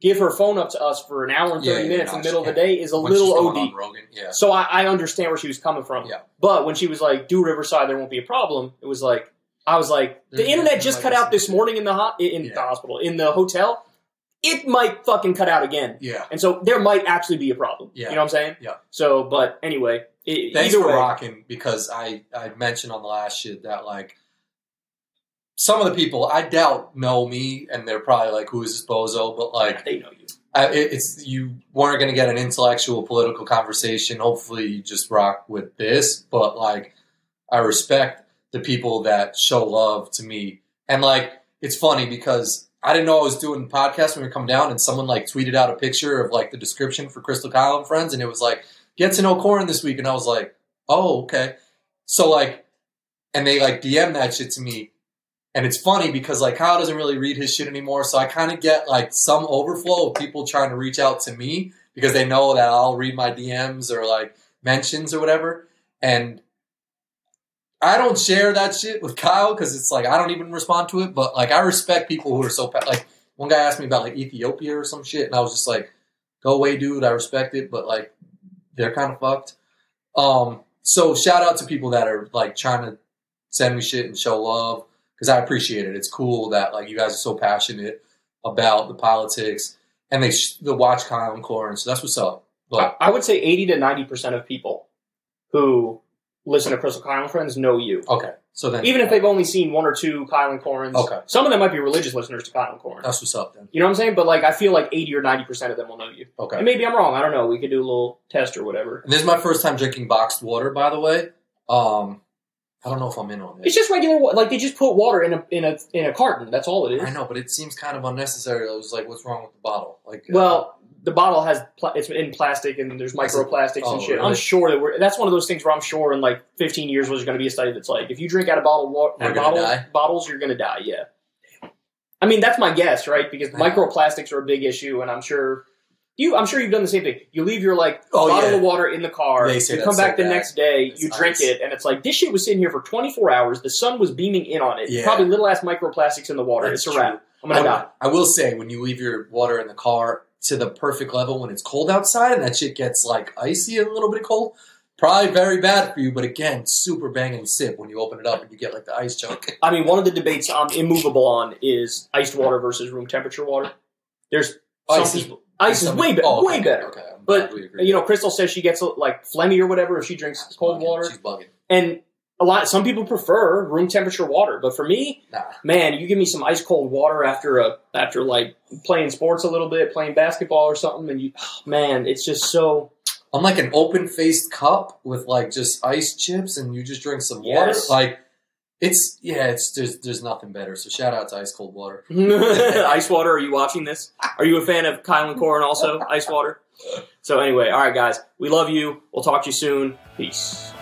give her phone up to us for an hour and thirty yeah, minutes no, in the middle of the day is a When little OD. yeah. So I, I understand where she was coming from. Yeah. But when she was like, "Do Riverside, there won't be a problem," it was like I was like, "The There's- internet just cut out this morning in the ho- in Yeah. the hospital in the hotel. It might fucking cut out again." Yeah. And so there might actually be a problem. Yeah. You know what I'm saying? Yeah. So, but anyway, it, Thanks either for way, rocking because I, I mentioned on the last shit that like some of the people I doubt know me and they're probably like who is this bozo? But like they know you. I, it, it's you weren't going to get an intellectual political conversation. Hopefully you just rock with this. But like I respect the people that show love to me. And like it's funny because I didn't know I was doing podcast when we coming down and someone like tweeted out a picture of like the description for Krystal Kyle and friends and it was like get to know Corin this week. And I was like oh okay. So like and they like DM that shit to me and it's funny because like Kyle doesn't really read his shit anymore so I kind of get like some overflow of people trying to reach out to me because they know that I'll read my DMs or like mentions or whatever and I don't share that shit with Kyle because it's like I don't even respond to it. But like I respect people who are so like one guy asked me about like Ethiopia or some shit, and I was just like, "Go away, dude. I respect it, but like they're kind of fucked." Um, so shout out to people that are like trying to send me shit and show love because I appreciate it. It's cool that like you guys are so passionate about the politics and they sh- they watch Kyle and Corin, so that's what's up. But I, I would say eighty to ninety percent of people who listen to Krystal Kyle and Friends know you. okay, so then Even if they've only seen one or two Kyle and Corins. Okay. Some of them might be religious listeners to Kyle and Corin. that's what's up then. You know what I'm saying? But like, I feel like 80 or 90 percent of them will know you. Okay. And maybe I'm wrong. I don't know. We could do a little test or whatever. And this is my first time drinking boxed water, by the way. Um, I don't know if I'm in on it. It's just regular. wa- Like they just put water in a in a in a carton. That's all it is. I know, but it seems kind of unnecessary. I was like, what's wrong with the bottle? Like, uh, Well, the bottle has pla- it's in plastic and there's microplastics Oh, and shit. really? I'm sure that we're that's one of those things where I'm sure in like 15 years there's going to be a study that's like if you drink out of bottle wa- We're of gonna bottles, die? bottles you're going to die. Yeah. I mean that's my guess, right? Because I know. microplastics are a big issue, and I'm sure you. I'm sure you've done the same thing. You leave your like Oh, bottle yeah. of water in the car. They say you come back so the bad. next day, It's you drink it, and it's like this shit was sitting here for 24 hours. The sun was beaming in on it. Yeah. Probably little ass microplastics in the water. That's it's a wrap. I'm gonna I, die. I will say, when you leave your water in the car to the perfect level when it's cold outside and that shit gets like icy and a little bit cold, probably very bad for you. But again, super banging sip when you open it up and you get like the ice chunk. I mean, one of the debates I'm immovable on is iced water versus room temperature water. There's some Ice people. Ice is way better. Oh, okay, way better. Okay, I'm But. You know, Krystal says she gets like phlegmy or whatever if she drinks She's cold bugging. water, She's bugging. and a lot. Some people prefer room temperature water, but for me, Nah. man, you give me some ice cold water after a after like playing sports a little bit, playing basketball or something, and you, oh, man, it's just so. I'm like an open faced cup with like just ice chips, and you just drink some water. Like it's yeah, it's there's there's nothing better. So shout out to ice cold water. ice water. Are you watching this? Are you a fan of Kyle and Corin also? Ice water. So anyway, all right, guys, we love you. We'll talk to you soon. Peace.